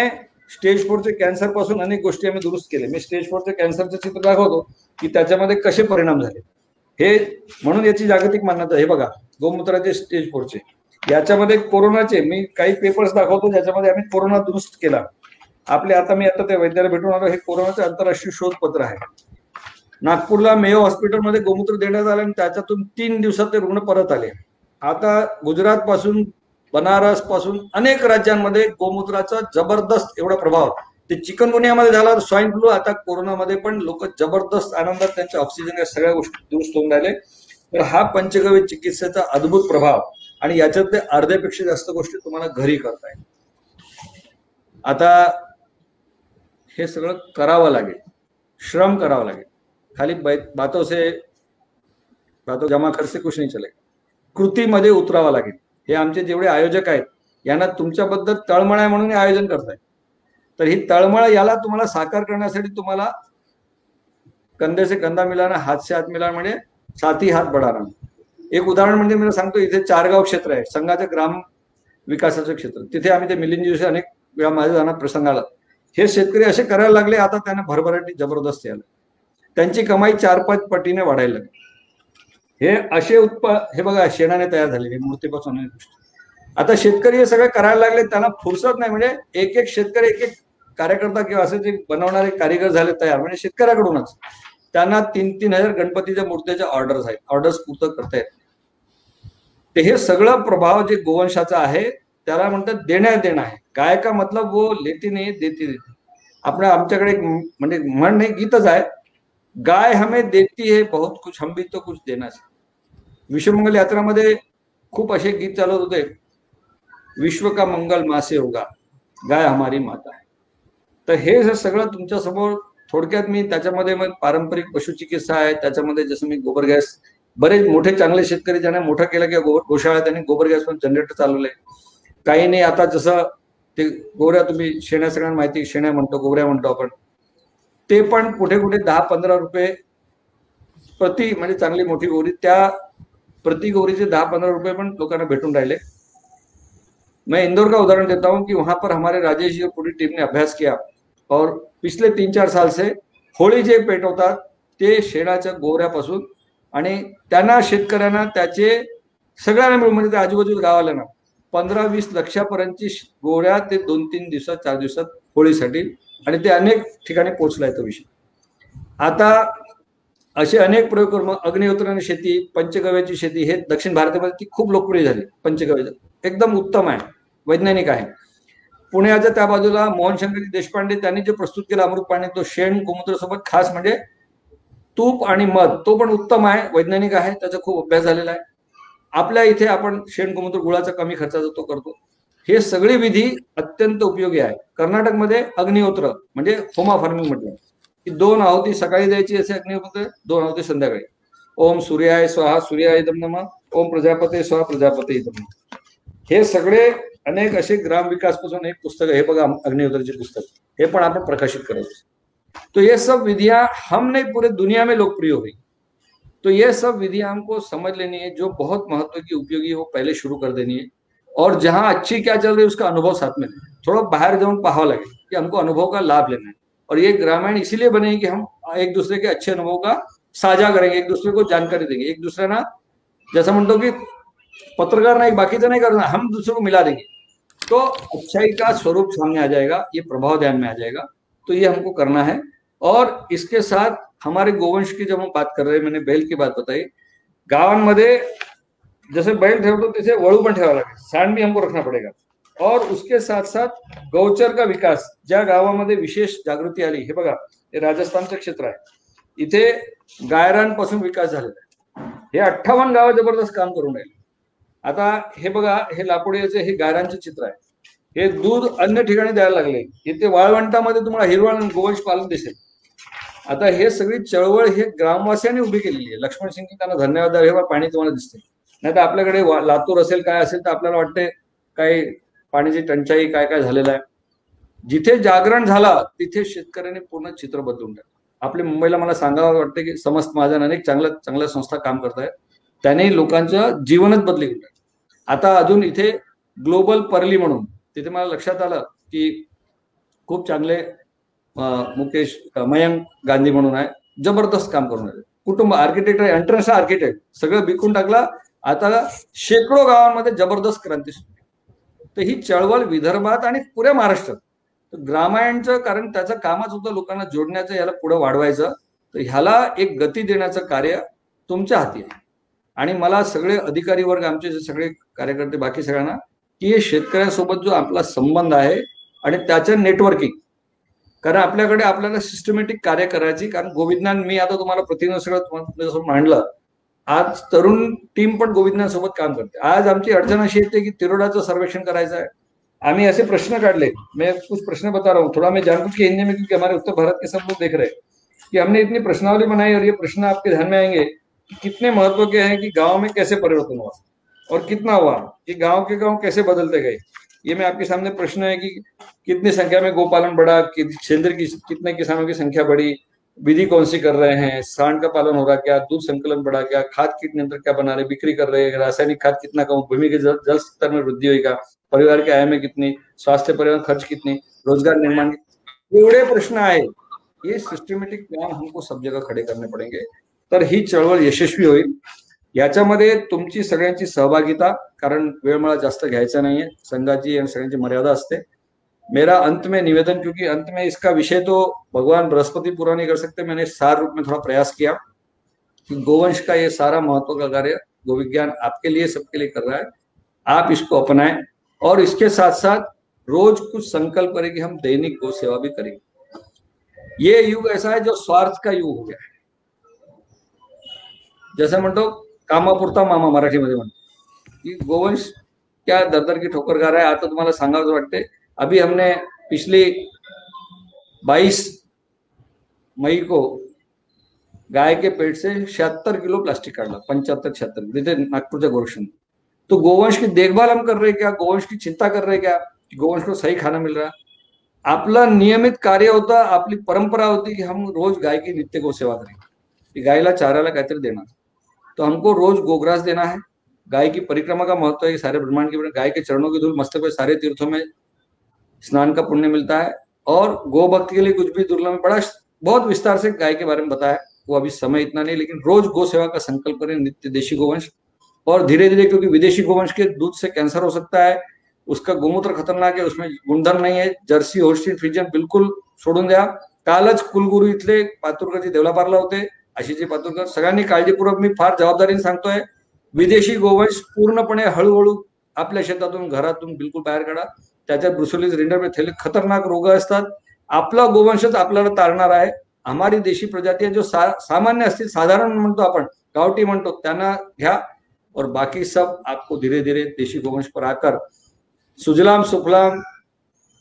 स्टेज फोरचे कॅन्सरपासून अनेक गोष्टी आम्ही दुरुस्त केले मी स्टेज फोरचे कॅन्सरचे चित्र दाखवतो की त्याच्यामध्ये कसे परिणाम झाले. हे म्हणून याची जागतिक मान्यता हे बघा गोमूत्राचे स्टेज फोरचे याच्यामध्ये कोरोनाचे मी काही पेपर्स दाखवतो ज्याच्यामध्ये आम्ही कोरोना दुरुस्त केला. आपले आता मी आता त्या वैद्याला भेटून आलो हे कोरोनाचे आंतरराष्ट्रीय शोधपत्र आहे. नागपूरला मेयो हॉस्पिटलमध्ये गोमूत्र देण्यात आलं आणि त्याच्यातून तीन दिवसात ते रुग्ण परत आले. आता गुजरात पासून बनारसपासून अनेक राज्यांमध्ये गोमूत्राचा जबरदस्त एवढा प्रभाव. ते चिकनगुनियामध्ये झाला स्वाईन फ्लू आता कोरोनामध्ये पण लोक जबरदस्त आनंदात त्यांच्या ऑक्सिजन या सगळ्या गोष्टी दुरुस्त होऊन राहिले. तर हा पंचगव्य चिकित्सेचा अद्भुत प्रभाव आणि याच्यातले अर्ध्यापेक्षा जास्त गोष्टी तुम्हाला घरी करताय आता हे सगळं करावं लागेल. श्रम करावं लागेल. खाली बातोसे बातों से जमा खर्च से कुछ नहीं कृतीमध्ये उतरावं लागेल. हे आमचे जेवढे आयोजक आहेत यांना तुमच्याबद्दल तळमळ आहे म्हणून आयोजन करताय. तर ही तळमळ याला तुम्हाला साकार करण्यासाठी तुम्हाला कंधे से कंधा मिलाना हात से हात मिलाना म्हणजे साथी हात बढाना एक उदाहरण म्हणजे मी सांगतो इथे चारगाव क्षेत्र आहे संघाचं ग्राम विकासाचं क्षेत्र. तिथे आम्ही ते मिलिंद जोशी अनेक वेळा माझ्या जाणार प्रसंग आला हे शेतकरी असे करायला लागले आता त्यांना भरभराटी जबरदस्त यायला त्यांची कमाई चार पाच पटीने वाढायला लागली. हे असे उत्पा हे बघा शेणाने तयार झालेले मूर्तीपासून आता शेतकरी हे सगळं करायला लागले त्यांना फुरसत नाही. म्हणजे एक एक शेतकरी एक एक कार्यकर्ता किंवा असे जे बनवणारे कारीगर झाले तयार म्हणजे शेतकऱ्याकडूनच. त्यांना तीन तीन हजार गणपतीच्या मूर्त्याच्या ऑर्डर्स आहेत ऑर्डर्स पूर्त करतायत ते हे सगळं प्रभाव जे गोवंशाचा आहे त्याला म्हणतात देण्यात देणं आहे. गाय का मतलब वो लेती नाही देती देती आपण आमच्याकडे एक म्हणजे म्हण नाही गीतच आहे. गाय हमें देती है बहुत कुछ हम भी तो कुछ देना विश्वमंगल यात्रामध्ये खूप असे गीत चालत होते. विश्व का मंगल मासे होगा गाय हमारी माता है. तर हे जर सगळं तुमच्यासमोर थोडक्यात मी त्याच्यामध्ये मग पारंपरिक पशुचिकित्सा आहे. त्याच्यामध्ये जसं मी गोबर गॅस बरेच मोठे चांगले शेतकरी ज्यांना मोठं केलं किंवा गोबर गोशाळा त्यांनी गोबर गॅस पण जनरेटर चालवले काही नाही आता जसं ते गोऱ्या तुम्ही शेण्या सगळ्यांना माहिती शेण्या म्हणतो गोऱ्या म्हणतो आपण. ते पण कुठे कुठे दहा पंधरा रुपये प्रति म्हणजे चांगली मोठी गोरी त्या प्रति गोरीचे दहा पंधरा रुपये पण लोकांना भेटून राहिले. मैं इंदौर का उदाहरण देता हूं कि वहां पर हमारे राजेश जी और पूरी टीम ने अभ्यास किया. और पिछले तीन चार साल से होळी जे पेटवतात ते शेणाच्या गोवऱ्यापासून आणि त्यांना शेतकऱ्यांना त्याचे सगळ्यांना मिळून म्हणजे त्या आजूबाजूला गावाला ना पंधरा वीस लक्षापर्यंतची गोळ्या ते दोन तीन दिवसात चार दिवसात होळीसाठी आणि ते अनेक ठिकाणी पोहोचलाय तो विषय. आता असे अनेक प्रयोग करून मग अग्निहोत्राने शेती पंचगव्याची शेती हे दक्षिण भारतामध्ये ती खूप लोकप्रिय झाली पंचगव्याचं एकदम उत्तम आहे वैज्ञानिक आहे. पुण्याच्या त्या बाजूला मोहन शंकरजी देशपांडे त्यांनी जे प्रस्तुत केलं अमृत पाणी तो शेण गोमूत्रासोबत खास म्हणजे तूप आणि मध तो पण उत्तम आहे वैज्ञानिक आहे त्याचा खूप अभ्यास झालेला आहे. आपल्या इथे आपण शेणकोमूत्र गुळाचा कमी खर्चाचा तो करतो हे सगळी विधी अत्यंत उपयोगी आहे. कर्नाटकमध्ये अग्निहोत्र म्हणजे होमा फार्मिंग म्हटलं. की दोन आहुती सकाळी द्यायची असे अग्निहोत्र दोन आहुती संध्याकाळी. ओम सूर्याय स्वाहा सूर्याय दम नमः ओम प्रजापते स्वाहा प्रजापते इदम हे सगळे अनेक असे ग्राम विकासपासून एक पुस्तक हे बघा अग्निहोत्रचे पुस्तक. हे पण आपण प्रकाशित करत तो ये सब विधिया हम नहीं पूरे दुनिया में लोकप्रिय हुई. तो यह सब विधियाँ हमको समझ लेनी है, जो बहुत महत्व की उपयोगी है, पहले शुरू कर देनी है। और जहाँ अच्छी क्या चल रही है, उसका अनुभव साथ में थोड़ा बाहर जाऊन पाहावं लगे, कि हमको अनुभव का लाभ लेना है। और ये ग्रामीण इसीलिए बने कि हम एक दूसरे के अच्छे अनुभव का साझा करेंगे, एक दूसरे को जानकारी देंगे। एक दूसरे ना, जैसा म्हणतो की पत्रकार नाही बाकीचं नाही करना हम दूसरे को मिला देंगे। तो अच्छाई का स्वरूप सामने आ जाएगा, ये प्रभाव ध्यान में आ जाएगा। तो ये हमको करना है। और इसके साथ हमारे गोवंश की जब हम बात कर रहे हैं मैंने बैल की बात बताई गावांमध्ये जैसे बैल ठेवतो तिथे वळू पण ठेवावं लागेल. सांड भी हमको रखना पड़ेगा. और उसके साथ साथ गौचर का विकास ज्या गावामध्ये विशेष जागृती आली हे बघा हे राजस्थानचं क्षेत्र आहे. इथे गायरांपासून विकास झालेला आहे. हे अठ्ठावन्न गावं जबरदस्त काम करून राहिले. आता हे बघा हे लाकोडीचे हे गायरांचे चित्र आहे. हे दूध अन्य ठिकाणी द्यायला लागले. इथे वाळवंटामध्ये तुम्हाला हिरवळ गोवंश पालन दिसेल. आता हे सगळी चळवळ हे ग्रामवासियांनी उभी केलेली आहे. लक्ष्मण सिंग त्यांना धन्यवाद हे पाणी तुम्हाला दिसते. नाही तर आपल्याकडे लातूर असेल काय असेल तर आपल्याला वाटते काही पाण्याची टंचाई काय काय झालेलं आहे. जिथे जागरण झाला तिथे शेतकऱ्यांनी पूर्ण चित्र बदलून टाकलं. आपल्या मुंबईला मला सांगावं वाटतं की समस्त महाजन अनेक चांगल्या चांगल्या संस्था काम करत आहेत त्याने लोकांचं जीवनच बदली आता अजून इथे ग्लोबल परली म्हणून तिथे मला लक्षात आलं की खूप चांगले मुकेश मयंक गांधी म्हणून आहे. जबरदस्त काम करून आले. कुटुंब आर्किटेक्ट आहे इंटरनॅशनल आर्किटेक्ट सगळं विकून टाकला. आता शेकडो गावांमध्ये जबरदस्त क्रांती सुरू तर ही चळवळ विदर्भात आणि पुऱ्या महाराष्ट्रात. तर ग्रामायणचं कारण त्याचं कामच होतं लोकांना जोडण्याचं याला पुढे वाढवायचं. तर ह्याला एक गती देण्याचं कार्य तुमच्या हाती आहे. आणि मला सगळे अधिकारी वर्ग आमचे जे सगळे कार्यकर्ते बाकी सगळ्यांना की शेतकऱ्यांसोबत जो आपला संबंध आहे आणि त्याचं नेटवर्किंग कारण आपल्याकडे आपल्याला सिस्टमॅटिक कार्य करायची, कारण गोविंदनान मी आता तुम्हाला प्रतिनिधी सगळं मांडलं. आज तरुण टीम पण गोविंदनासोबत काम करते. आज आमची अडचण अशी येते की तिरोडाचं सर्वेक्षण करायचं आहे. आम्ही ऐसे प्रश्न काढले. मैं कुछ प्रश्न बता रहा हूँ. थोड़ा मैं जानबूझ के हिंदी में क्योंकि हमारे उत्तर भारत के सब लोग देख रहे कि हमने इतनी प्रश्नावली बनाई और ये प्रश्न आपके ध्यान में आएँगे कि कितने महत्व के हैं कि गाँव में कैसे परिवर्तन हुआ और कितना हुआ, कि गाँव के गाँव कैसे बदलते गए। ये मैं आपके सामने प्रश्न है कि कितनी संख्या में गोपालन बढ़ा क्षेत्र की कितने किसानों की संख्या बढ़ी विधि कौन सी कर रहे हैं सांड का पालन हो रहा क्या दूध संकलन बढ़ा क्या खाद कीट नियंत्रण क्या बना रहे बिक्री कर रहे हैं रासायनिक खाद कितना कम भूमि के जल, जल स्तर में वृद्धि का परिवार की आय में कितनी स्वास्थ्य परिवार खर्च कितनी रोज़गार निर्माण एवढे प्रश्न आहे ये सिस्टमॅटिक प्लॅन हमको सब जगह खडे करणे पडेंगे। तर ही चळवळ यशस्वी होईल। याच्यामध्ये तुमची सगळ्यांची सहभागिता कारण वेळ मला जास्त घ्यायचा नाहीये संघाची आणि सगळ्यांची मर्यादा असते. मेरा अंत में निवेदन, क्योंकि अंत में इसका विषय तो भगवान बृहस्पति पूरा नहीं कर सकते, मैंने सार रूप में थोड़ा प्रयास किया। कि गोवंश का ये सारा महत्व का कार्य गोविज्ञान आपके लिए, सबके लिए कर रहा है। आप इसको अपनाएँ और इसके साथ साथ रोज कुछ संकल्प करें कि हम दैनिक गो सेवा भी करेंगे ये युग ऐसा है जो स्वार्थ का युग हो गया है। जैसा म्हणतो कामापुरता मामा मराठीमध्ये म्हणतो, की गोवंश क्या दर दर की ठोकर खा रहा है आता तुम्हाला सांगावं वाटते। अभी हमने पिछली 22 मई को गाय के पेट से छिहत्तर किलो प्लास्टिक काढला पंच्याहत्तर छिहत्तर तिथे नागपूरच्या गोरक्षण तो गोवंश की देखभाल हम कर रहे क्या? गोवंश की चिंता कर रहे क्या? गोवंश को सही खाना मिल रहा आपला नियमित कार्य होता, आपली परंपरा होती कि हम रोज गाय की नित्य गो सेवा करेंगे कि गायला चाराला काहीतरी देना तो हमको रोज गोग्रास देना है। गाय की परिक्रमा का महत्व है सारे ब्रह्मांड के गाय के चरणों की धूल मस्तक पे सारे तीर्थों में स्नान का पुण्य मिलता है और गो भक्ति के लिए कुछ भी दुर्लभ बड़ा बहुत विस्तार से गाय के बारे में बताया, वो अभी समय इतना नहीं, लेकिन रोज गो सेवा का संकल्प करें, नित्य देशी गोवंश, और धीरे धीरे क्योंकि विदेशी गोवंश के दूध से कैंसर हो सकता है, उसका गोमूत्र खतरनाक है, उसमें गुणधर्म नहीं है, जर्सी होस्टीन फ्रिजन बिलकुल सोडून द्या कालच कुलगुरू इथले पातुरकरजी देवलापारला होते, आशिषजी पातुरकर, सगळ्यांनी काळजीपूर्वक मी फार जबाबदारीने सांगतोय, विदेशी गोवंश पूर्णपणे हळूहळू आपल्या शेतातून घरातून बिलकुल बाहेर काढा. त्याच्यात ब्रुसोलिस रेंडर थेले खतरनाक रोग असतात. आपला गोवंशच आपल्याला तारणार आहे. हमारी देशी प्रजाती जो सा, सामान्य असतील साधारण म्हणतो आपण गावठी म्हणतो त्यांना घ्या. और बाकी सब आपको धीरे धीरे देशी गोवंश पर आकर सुजलाम सुफलाम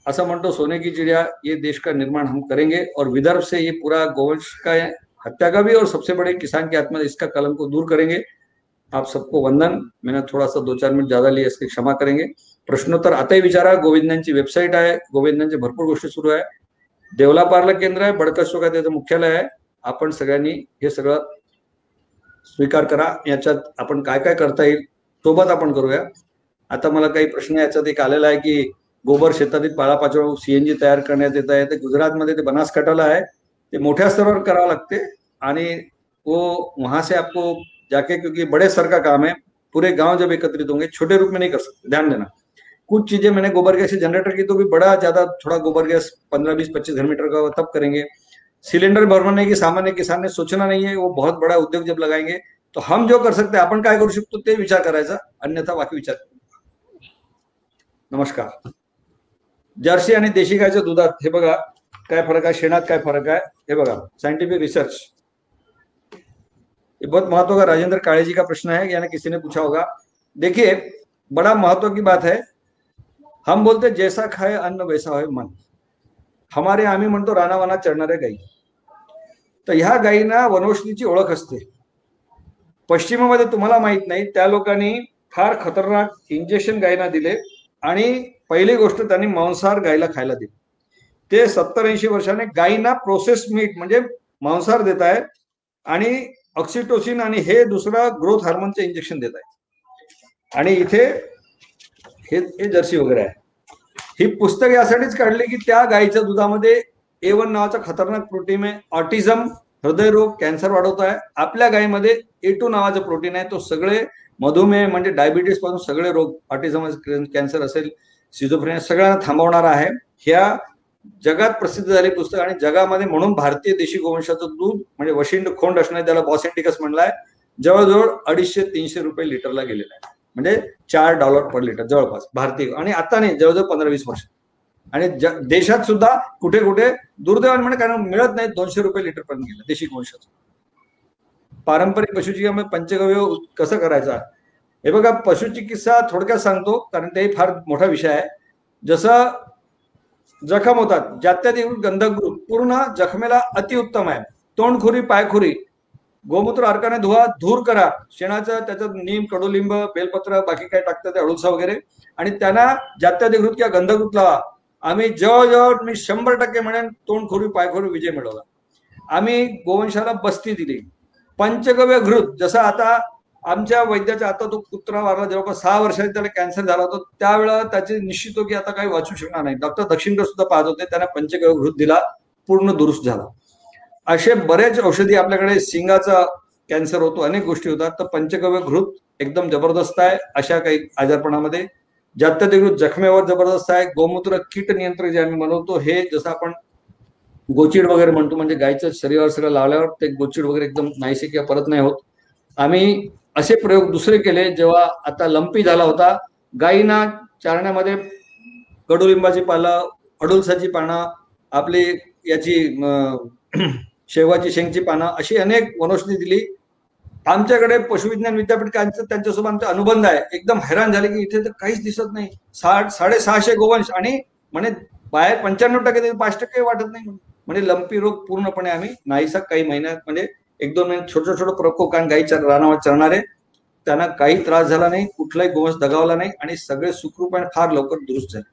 असं म्हणतो सोने की चिड़िया ये देश का निर्माण हम करेंगे. और विदर्भ से ये पूरा गोवंश का हत्या का भी और सबसे बड़े किसान की आत्मा इसका कलम को दूर करेंगे. आप सबको वंदन। मैंने थोड़ा सा दो चार मिनिट ज्यादा लिए इसकी क्षमा करेंगे। प्रश्नोत्तर आताही विचारा गोविंदांची वेबसाईट आहे गोविंदांची भरपूर गोष्टी सुरू आहे देवला पार्ला केंद्र आहे बडकशोका त्याचं मुख्यालय आहे आपण सगळ्यांनी हे सगळं स्वीकार करा। याच्यात आपण काय काय करता येईल सोबत आपण करूया. आता मला काही प्रश्न याच्यात एक आलेला आहे की गोबर शेतातील पाळापाचोळ सीएनजी तयार करण्यात येत आहे. ते गुजरातमध्ये ते बनासकाठाला आहे. ते मोठ्या स्तरावर करावं लागते. आणि वो वहां से आपको जाके, क्योंकि बड़े स्तर का काम है, पूरे गाँव जब एकत्रित होंगे, छोटे रूप में नहीं कर सकते, ध्यान देना। कुछ चीज़ें मैंने गोबर गैस जनरेटर की तो भी बड़ा ज़्यादा थोड़ा गोबर गैस पंद्रह बीस पच्चीस घर मीटर का तब करेंगे। सिलेंडर भरवाने की सामान्य किसान ने सोचना नहीं है, वो बहुत बड़ा उद्योग जब लगाएँगे तो हम जो कर सकते आपण काय करू शकतो ते विचार करायचा अन्यथा बाकी विचार। नमस्कार। जर्सी आणि देशी गायच्या दुधात, हे बघा, काय फरक आहे, शेणात काय फरक आहे, हे बघा साइंटिफिक रिसर्च ये बहुत महत्व का राजेंद्र काळे जी का प्रश्न है, यानी किसी ने पूछा होगा। देखिए, बड़ा महत्व की बात है, हम बोलते जैसा खाए अन्न, वैसा होय मन। हमारे आम्ही म्हणतो रानावाना चढणाऱ्या गायी तर ह्या गायींना वनौषधीची ओळख असते। पश्चिमेमध्ये तुम्हाला माहित नाही, त्या लोकांनी फार खतरनाक इंजेक्शन गायींना दिले पहिली गोष्ट मांसाहार गायला खायला दिली. ते सत्तर ऐंशी वर्षाने गायींना प्रोसेस मीट म्हणजे मांसाहार देत आणि ऑक्सिटोसिन आणि हे दुसरा ग्रोथ हार्मोनचे इंजेक्शन देत आहेत. आणि इथे हे हे जर्सी वगैरे आहे. ही पुस्तक यासाठीच काढली की त्या गायीच्या दुधामध्ये ए वन नावाचा खतरनाक प्रोटीन आहे. ऑटिझम हृदयरोग कॅन्सर वाढवत आहे. आपल्या गायीमध्ये ए टू नावाचं प्रोटीन आहे. तो सगळे मधुमेह म्हणजे डायबिटीजपासून सगळे रोग ऑटिझम कॅन्सर असेल सिझोफ्रेनिया सगळ्यांना थांबवणार आहे. ह्या जगात प्रसिद्ध झाले पुस्तक आणि जगामध्ये म्हणून भारतीय देशी गोवंशाचं दूध म्हणजे वशिंड खोंड असणार त्याला बॉसेंटिकस म्हणलाय जवळजवळ अडीचशे तीनशे रुपये लिटरला गेलेला आहे. म्हणजे चार डॉलर पर लिटर जवळपास भारतीय. आणि आता नाही जवळजवळ पंधरा वीस वर्ष. आणि देशात सुद्धा कुठे कुठे दुर्दैवाने म्हणजे कारण मिळत नाही दोनशे रुपये लिटर पर्यंत गेलं देशी गोवंशाचं. पारंपरिक पशुचिकित्सा पंचगव्य कसं करायचा? हे बघा पशुचिकित्सा थोडक्यात सांगतो कारण तेही फार मोठा विषय आहे. जसं जखम होतात. जात्यात गंधक पूर्ण जखमेला अतिउत्तम आहे. तोंडखुरी पायखुरी गोमूत्र अर्काने धुवा धूर करा. शेणाचं त्याच्यात नीम कडुलिंब बेलपत्र बाकी काय टाकतात अडुळसा वगैरे. आणि त्यांना जात्याधिकृत किंवा गंधकृत लावा. आम्ही जवळजवळ मी शंभर टक्के म्हणेन तोंडखोरी पायखोरी विजय मिळवला. आम्ही गोवंशाला बस्ती दिली. पंचगव्य घृत जसं आता आमच्या वैद्याच्या आता तो कुत्रा वारला जवळपास सहा वर्षाने त्याला कॅन्सर झाला होता त्यावेळेला त्याचे निश्चित हो की आता काही वाचू शकणार नाही. डॉक्टर दक्षिणकर सुद्धा पाहत होते त्यांना पंचगव्य घृत दिला पूर्ण दुरुस्त झाला. असे बरेच औषधी आपल्याकडे सिंगाचा कॅन्सर होतो अनेक गोष्टी होतात तर पंचगव्य घृत एकदम जबरदस्त आहे अशा काही आजारपणामध्ये. जात्याधिकृत जखमेवर जबरदस्त आहे गोमूत्र कीट नियंत्रण जे आम्ही बनवतो हे जसं आपण गोचीड वगैरे म्हणतो म्हणजे गायचं शरीरावर सगळं लावल्यावर ते गोचीड वगैरे एकदम नाहीसे किंवा परत नाही होत. आम्ही असे प्रयोग दुसरे केले जेव्हा आता लंपी झाला होता. गायींना चारण्यामध्ये कडुलिंबाची पालं अडुलसाची पानं आपली याची शेवाची शेंगची पानं अशी अनेक वनौषधी दिली. आमच्याकडे पशुविज्ञान विद्यापीठ त्यांच्यासोबत आमचा अनुबंध आहे. एकदम हैराण झाले की इथे तर काहीच दिसत नाही. साठ साडेसहाशे गोवंश आणि म्हणे बाहेर पंच्याण्णव टक्के पाच टक्के वाटत नाही. म्हणजे लंपी रोग पूर्णपणे आम्ही नाहीसा काही महिन्यात म्हणजे एक दोन महिने छोटं छोटं प्रकोप कारण गाई रानावर चरणारे. त्यांना काही त्रास झाला नाही कुठलाही गोवंश दगावला नाही आणि सगळे सुखरूप फार लवकर दुरुस्त झाले.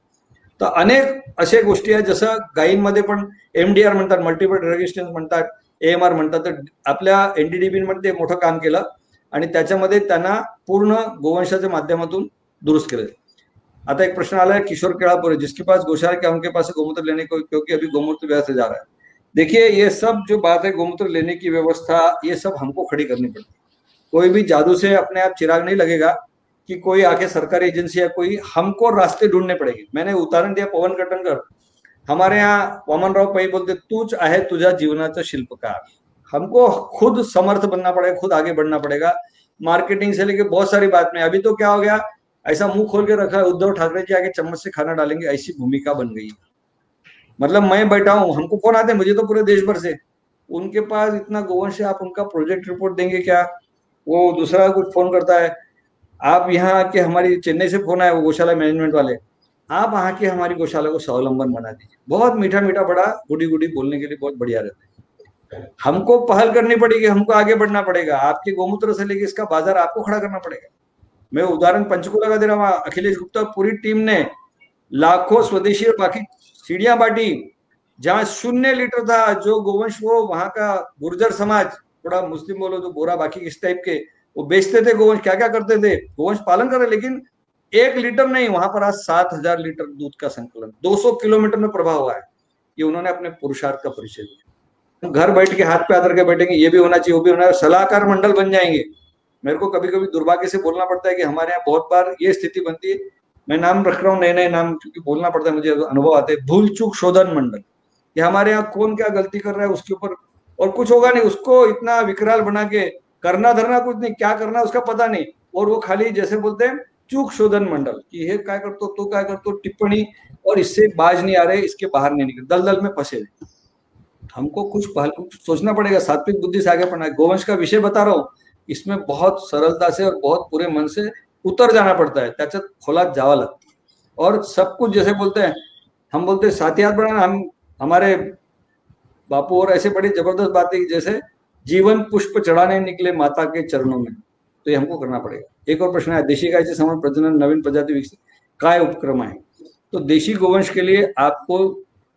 तर अनेक अशा गोष्टी आहेत जसं गायींमध्ये पण एमडीआर म्हणतात मल्टिपल रेजिस्टन्स म्हणतात एएमआर म्हणतात. तर आपल्या एनडीडीबी मध्ये मोठं काम केलं आणि त्याच्यामध्ये त्यांना पूर्ण गोवंशाच्या माध्यमातून दुरुस्त केलं. आता एक प्रश्न आला है किशोर केळापुरे जिसके पास गौशाला के उनके पास गोमूत्र लेने को क्योंकि अभी गोमूत्र व्यवस्था जा रहा है. देखिए, ये सब जो बात है गोमूत्र लेने की व्यवस्था, ये सब हमको खड़ी करनी पड़ती कोई भी जादू से अपने आप चिराग नहीं लगेगा कि कोई आके सरकारी एजेंसी या कोई हमको रास्ते ढूँढने पड़ेंगे। मैंने उदाहरण दिया पवन कटनकर हमारे यहाँ वामन राव पै बोलते, तूच आहे तुझा जीवनाचा शिल्पकार। हमको खुद समर्थ बनना पड़ेगा, खुद आगे बढ़ना पड़ेगा। मार्केटिंग से लेके बहुत सारी बात में। अभी तो क्या हो गया, ऐसा मुँह खोल के रखा है, उद्धव ठाकरे जी आगे चम्मच से खाना डालेंगे, ऐसी भूमिका बन गई मतलब मैं बैठा हूँ, हमको फ़ोन आते मुझे तो पूरे देश भर से। उनके पास इतना गोवंश है, आप उनका प्रोजेक्ट रिपोर्ट देंगे क्या? वो दूसरा कुछ फ़ोन करता है। आप यहाँ के हमारी चेन्नई से फ़ोन आया वो गौशाला मैनेजमेंट वाले। आप वहाँ की हमारी गौशाला को स्वावलंबन बना दीजिए। बहुत मीठा मीठा बड़ा गुडी गुडी बोलने के लिए बहुत बढ़िया रहता है। हमको पहल करनी पड़ेगी, हमको आगे बढ़ना पड़ेगा। आपके गोमूत्र से लेके इसका बाज़ार आपको खड़ा करना पड़ेगा। मैं उदाहरण पंचकुला का दे रहा हूँ, अखिलेश गुप्ता, पूरी टीम ने लाखों स्वदेशी और बाकी सीढ़ियाँ बांटी, जहाँ शून्य लीटर था, जो गोवंश वो वहाँ का गुर्जर समाज, थोड़ा मुस्लिम बोलो जो बोरा बाकी इस टाइप के, वो बेचते थे गोवंश क्या क्या करते थे? गोवंश पालन कर रहे, लेकिन एक लीटर नहीं, वहाँ पर आज सात हज़ार लीटर दूध का संकलन 200 किलोमीटर में प्रभाव हुआ है, ये उन्होंने अपने पुरुषार्थ का परिचय दिया। घर बैठ के हाथ पे आदर के बैठेंगे, ये भी होना चाहिए, वो भी होना चाहिए, सलाहकार मंडल बन जाएँगे। मेरे को कभी कभी दुर्भाग्य से बोलना पड़ता है कि हमारे यहाँ बहुत बार ये स्थिति बनती है मैं नाम रख रहा हूँ नए नए नाम, क्योंकि बोलना पड़ता है मुझे, अनुभव आते हैं। भूल चूक शोधन मंडल। कि हमारे यहाँ कौन क्या गलती कर रहा है, उसके ऊपर और कुछ होगा नहीं, उसको इतना विकराल बना के करना धरना कुछ नहीं, क्या करना उसका पता नहीं। और वो खाली जैसे बोलते हैं, चूक शोधन मंडल, कि हे काय करतो तो काय करतो, टिप्पणी, और इससे बाज नहीं आ रहे, इसके बाहर नहीं निकल, दलदल में फंसे हमको कुछ पहल, सोचना पड़ेगा, सात्विक बुद्धि से आगे पढ़ना है। गोवंश का विषय बता रहा हूँ, इसमें बहुत सरलता से और बहुत पूरे मन से उतर जाना पड़ता है त्याच्यात खोलात जावं है और सब कुछ जैसे बोलते हैं, हम बोलते हैं साथियात बढ़ाना। हम, हमारे बापू और ऐसे बड़ी ज़बरदस्त बात है जैसे जीवन पुष्प चढ़ाने निकले माता के चरणों में तो ये हमको करना पड़ेगा। एक और प्रश्न है, देशी गाय से समान प्रजनन नवीन प्रजाति विकसित, काय उपक्रम है? तो देशी गोवंश के लिए आपको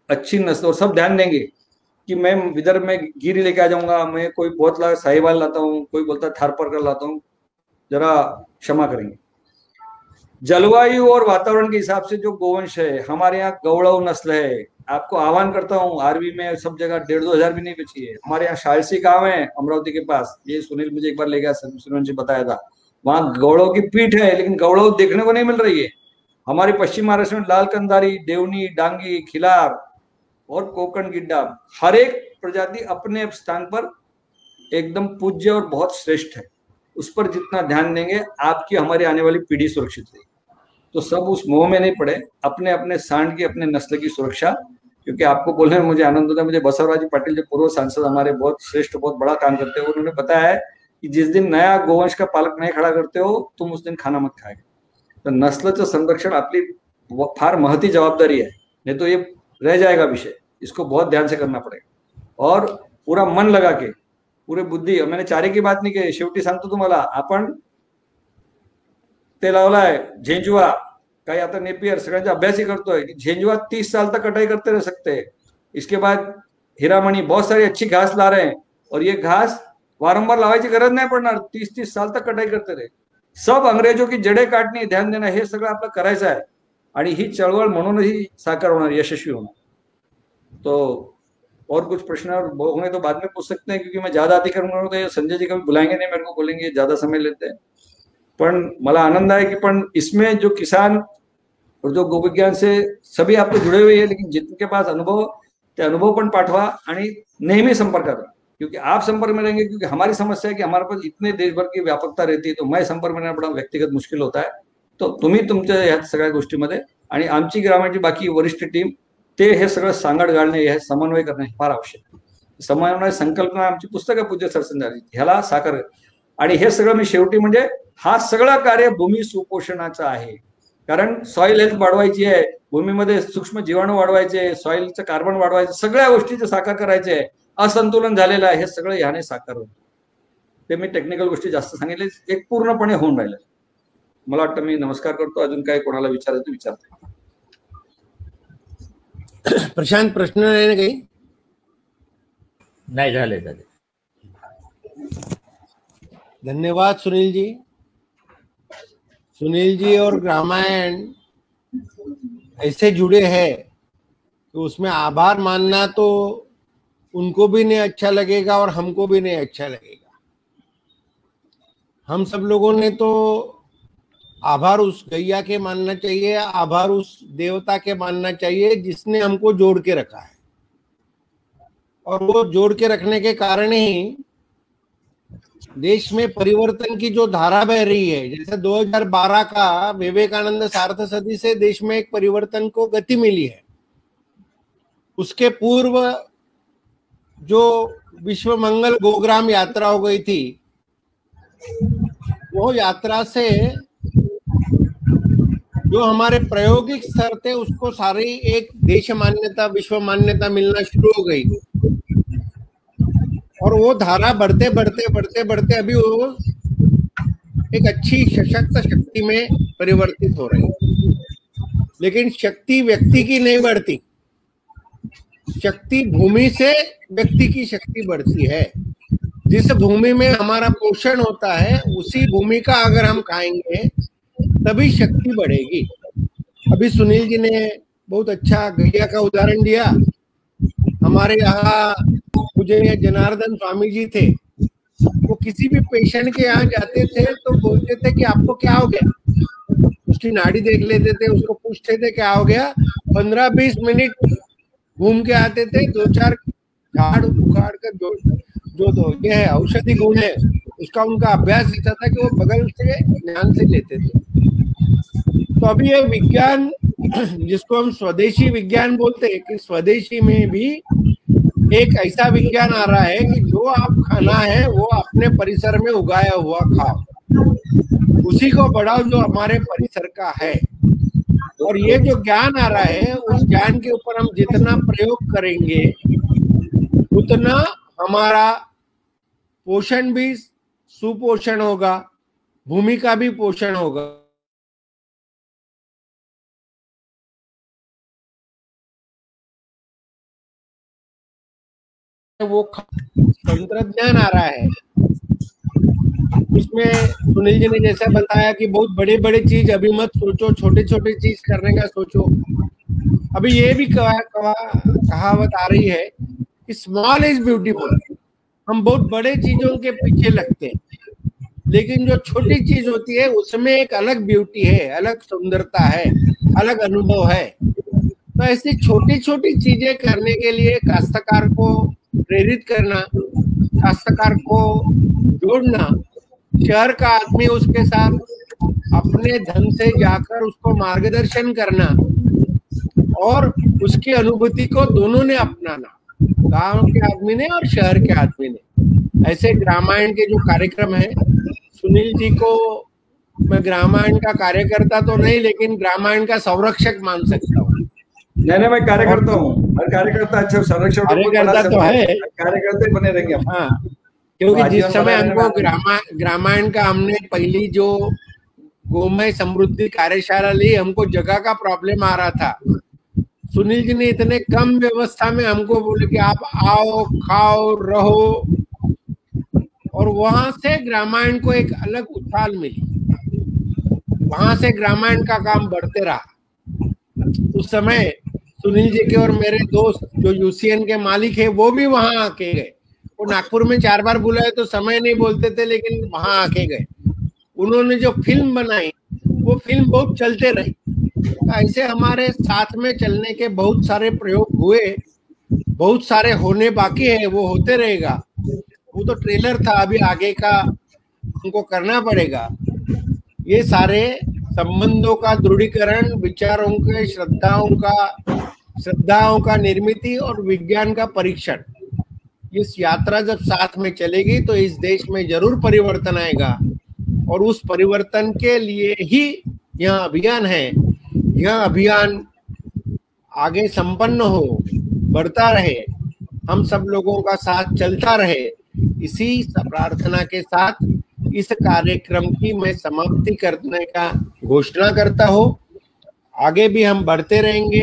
अच्छी नस्ल, और सब ध्यान देंगे कि मैं विदर्भ में गिरी लेके आ जाऊँगा, मैं कोई बहुत ला साहिवाल लाता हूँ, कोई बोलता है थारपर कर लाता हूँ जरा क्षमा करेंगे। जलवायु और वातावरण के हिसाब से जो गोवंश है, हमारे यहाँ गौड़व नस्ल है। आपको आह्वान करता हूँ आरवी में सब जगह डेढ़ दो हज़ार भी नहीं बची है। हमारे यहाँ शालसी गाँव है, अमरावती के पास। ये सुनील मुझे एक बार ले गया सुनील जी बताया था। वहाँ गौड़व की पीठ है, लेकिन गौड़व देखने को नहीं मिल रही है। हमारे पश्चिम महाराष्ट्र में लाल कंदारी देवनी, डांगी, खिलार और कोकण गिड्डा, हर एक प्रजाति अपने स्थान पर एकदम पूज्य और बहुत श्रेष्ठ है। उस पर जितना ध्यान देंगे, आपकी हमारी आने वाली पीढ़ी सुरक्षित रहेगी। तो सब उस मोह में नहीं पड़े अपने अपने सांड की, अपने नस्ल की सुरक्षा, क्योंकि आपको बोलने में मुझे आनंद होता है। मुझे बसवराज पाटिल, जो पूर्व सांसद हमारे बहुत श्रेष्ठ, बहुत बड़ा काम करते हैं उन्होंने बताया है कि जिस दिन नया गोवंश का पालक नहीं खड़ा करते हो, तुम उस दिन खाना मत खाएगा। तर नस्लचं संरक्षण आपली फार महती जवाबदारी है। नहीं तो ये रह जाएगा विषय। इसको बहुत ध्यान से करना पड़ेगा। और पूरा मन लगा के पुरे बुद्धी. मैंने चारे की बात नाही केली शेवटी सांगतो तुम्हाला, आपण ते लावलाय, झेंजुआ. काही आता नेपियर सगळ्यांचा अभ्यास ही करतोय. झेंजुआ तीस साल तक कटाई करते रह सकते. इसके बाद हिरामणी बहुत सारी अच्छी घास ला रहे हैं. और ये घास वारंवार लावायची गरज नाही पडणार. तीस तीस साल तक कटाई करते रहे. सब अंग्रेज़ों की जडे काटणे ध्यान देणं हे सगळं आपलं करायचं आहे. आणि ही साकार होणार, यशस्वी होणार. तो और कुछ प्रश्न और होंगे तो बाद में पूछ सकते हैं, क्योंकि मैं ज़्यादा अतिक्रमण करूँ तो संजय जी कभी बुलाएँगे नहीं, मेरे को बोलेंगे, ज़्यादा समय लेते हैं। पण मला आनंद आहे की पण इसमें जो किसान और जो गोविज्ञान से सभी आपको जुड़े हुए हैं, लेकिन जिनके पास अनुभव, ते अनुभव पण पाठवा नेहमी संपर्कात राहा क्योंकि आप संपर्क में रहेंगे, क्योंकि हमारी समस्या है कि हमारे पास इतने देश भर की व्यापकता रहती है तो मैं संपर्क में बड़ा व्यक्तिगत मुश्किल होता है। तो तुम्ही तुमच्या ह्या सगळ्या गोष्टीमध्ये आणि आमची ग्रामाची बाकी वरिष्ठ टीम ते हे सगळं सांगड घालणे हे समन्वय करणे फार आवश्यक आहे. समन्वय संकल्पना आमची पुस्तकं पूज्य झाली ह्याला साकार आणि हे सगळं मी शेवटी म्हणजे हा सगळं कार्य भूमी सुपोषणाचं आहे. कारण सॉइल हेल्थ वाढवायची आहे भूमीमध्ये सूक्ष्म जीवाणू वाढवायचे सॉइलचं कार्बन वाढवायचं सगळ्या गोष्टीचे साकार करायचे आहे असंतुलन झालेलं आहे हे सगळं ह्याने साकार होत. ते मी टेक्निकल गोष्टी जास्त सांगितले एक पूर्णपणे होऊन राहिले. मला वाटतं मी नमस्कार करतो अजून काही कोणाला विचारायचं विचारतो. प्रशांत प्रश्न आहे ना काही? नाही झाले झाले. धन्यवाद सुनील जी सुनील जी और रामायण ऐसे जुड़े हैं कि उसमें आभार मानना तो उनको भी नहीं अच्छा लगेगा और हमको भी नहीं अच्छा लगेगा। हम सब लोगों ने तो आभार उस गैया के मानना चाहिए, आभार उस देवता के मानना चाहिए जिसने हमको जोड़ के रखा है। और वो जोड़ के रखने के कारण ही देश में परिवर्तन की जो धारा बह रही है, जैसे 2012 का विवेकानंद सार्थ सदी से देश में एक परिवर्तन को गति मिली है। उसके पूर्व जो विश्व मंगल गोग्राम यात्रा हो गई थी, वो यात्रा से जो हमारे प्रायोगिक स्तर थे, उसको सारी एक देश मान्यता, विश्व मान्यता मिलना शुरू हो गई। और वो धारा बढ़ते बढ़ते बढ़ते बढ़ते अभी वो एक अच्छी सशक्त शक्ति में परिवर्तित हो रही लेकिन शक्ति व्यक्ति की नहीं बढ़ती। शक्ति भूमि से व्यक्ति की शक्ति बढ़ती है। जिस भूमि में हमारा पोषण होता है, उसी भूमि का अगर हम खाएँगे तभी शक्ति बढ़ेगी। अभी सुनील जी ने बहुत अच्छा गैया का उदाहरण दिया। हमारे यहाँ मुझे जनार्दन स्वामी जी थे। वो किसी भी पेशेंट के यहाँ जाते थे तो बोलते थे कि आपको क्या हो गया? उसकी नाड़ी देख लेते थे, उसको पूछते थे क्या हो गया? पंद्रह बीस मिनट घूम के आते थे दो चार झाड़ उखाड़ कर जो जो दो ये है, औषधि गुण है, उसका उनका अभ्यास ऐसा था कि वो बगल से ध्यान से लेते थे। तो अभी ये विज्ञान, जिसको हम स्वदेशी विज्ञान बोलते हैं, कि स्वदेशी में भी एक ऐसा विज्ञान आ रहा है कि जो आप खाना है, वो अपने परिसर में उगाया हुआ खाओ। उसी को बढ़ाओ जो हमारे परिसर का है। और ये जो ज्ञान आ रहा है, उस ज्ञान के ऊपर हम जितना प्रयोग करेंगे, उतना हमारा पोषण भी सुपोषण होगा, भूमि का भी पोषण होगा। वो तंत्रज्ञान आ रहा है। उसमें सुनील जी ने जैसा बताया कि बहुत बड़े बड़े चीज़ अभी मत सोचो छोटे छोटे चीज़ करने का सोचो। अभी ये भी कहा, कहा, कहावत आ रही है कि स्मॉल इज़ ब्यूटीफुल हम बहुत बड़े चीज़ों के पीछे लगते हैं। लेकिन जो छोटी चीज़ होती है उसमें एक अलग ब्यूटी है अलग सुंदरता है अलग अनुभव है। तो ऐसी छोटी छोटी चीज़ें करने के लिए काश्तकार को प्रेरित करना काश्तकार को जोड़ना, शहर का आदमी उसके साथ अपने धन से जाकर उसको मार्गदर्शन करना और उसकी अनुभूति को दोनों ने अपनाना, गाँव के आदमी ने और शहर के आदमी ने। ऐसे ग्रामायण के जो कार्यक्रम है, सुनील जी को मैं ग्रामायण का कार्यकर्ता तो नहीं, लेकिन ग्रामायण का संरक्षक मान सकता हूँ। नहीं नहीं मैं कार्यकर्ता हूँ। हर कार्यकर्ता अच्छा संरक्षण कार्यकर्ता तो है। कार्यकर्ता बने रहेंगे हाँ क्योंकि जिस समय हमको ग्रामायण का हमने पहली जो गोमय समृद्धि कार्यशाला ली हमको जगह का प्रॉब्लम आ रहा था। सुनील जी ने इतने कम व्यवस्था में हमको बोले कि आप आओ खाओ रहो। और वहाँ से ग्रामायण को एक अलग उछाल मिली। वहाँ से ग्रामायण का काम बढ़ते रहा। उस समय सुनील जी के और मेरे दोस्त जो यूसीएन के मालिक है, वो भी वहाँ आके गए। वो नागपुर में चार बार बुलाए तो समय नहीं बोलते थे, लेकिन वहाँ आके गए। उन्होंने जो फ़िल्म बनाई, वो फ़िल्म बहुत चलते रही। तो ऐसे हमारे साथ में चलने के बहुत सारे प्रयोग हुए। बहुत सारे होने बाकी है, वो होते रहेगा। वो तो ट्रेलर था, अभी आगे का उनको करना पड़ेगा। ये सारे संबंधों का दृढ़ीकरण, विचारों के, श्रद्धाओं का श्रद्धाओं का निर्मित और विज्ञान का परीक्षण। इस यात्रा जब साथ में चलेगी तो इस देश में ज़रूर परिवर्तन आएगा। और उस परिवर्तन के लिए ही यह अभियान है। यह अभियान आगे संपन्न हो, बढ़ता रहे, हम सब लोगों का साथ चलता रहे। इसी प्रार्थना के साथ इस कार्यक्रम की मैं समाप्ति करने का घोषणा करता हूँ। आगे भी हम बढ़ते रहेंगे।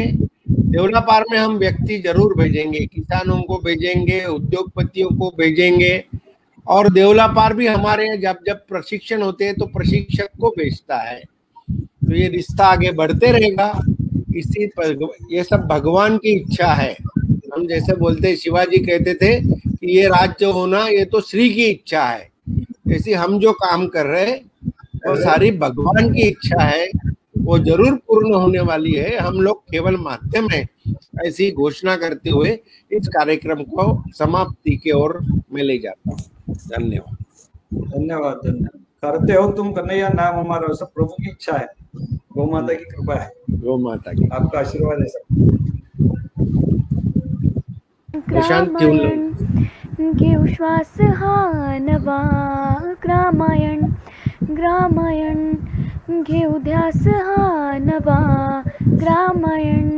देवलापार में हम व्यक्ति ज़रूर भेजेंगे, किसानों को भेजेंगे, उद्योगपतियों को भेजेंगे। और देवलापार भी हमारे यहाँ जब जब प्रशिक्षण होते हैं तो प्रशिक्षक को भेजता है। तो ये रिश्ता आगे बढ़ते रहेगा। इसी ये सब भगवान की इच्छा है। हम जैसे बोलते शिवाजी कहते थे कि ये राज्य होना, ये तो श्री की इच्छा है। ऐसे हम जो काम कर रहे वो सारी भगवान की इच्छा है वो ज़रूर पूर्ण होने वाली है। हम लोग केवल माध्यम है ऐसी घोषणा करते हुए इस कार्यक्रम को समाप्ति की ओर में ले जाता हूँ। धन्यवाद। धन्यवाद धन्यवाद। करते हो तुम कन्हैया नाम हमारा सब प्रभु की इच्छा है। गौ माता की कृपा है। गौ माता की। आपका आशीर्वाद है सब। प्रशांत ठेवून लाव. ग्रामायण घेऊ श्वास हा नवा ग्रामायण घेऊ ध्यास हा नवा ग्रामायण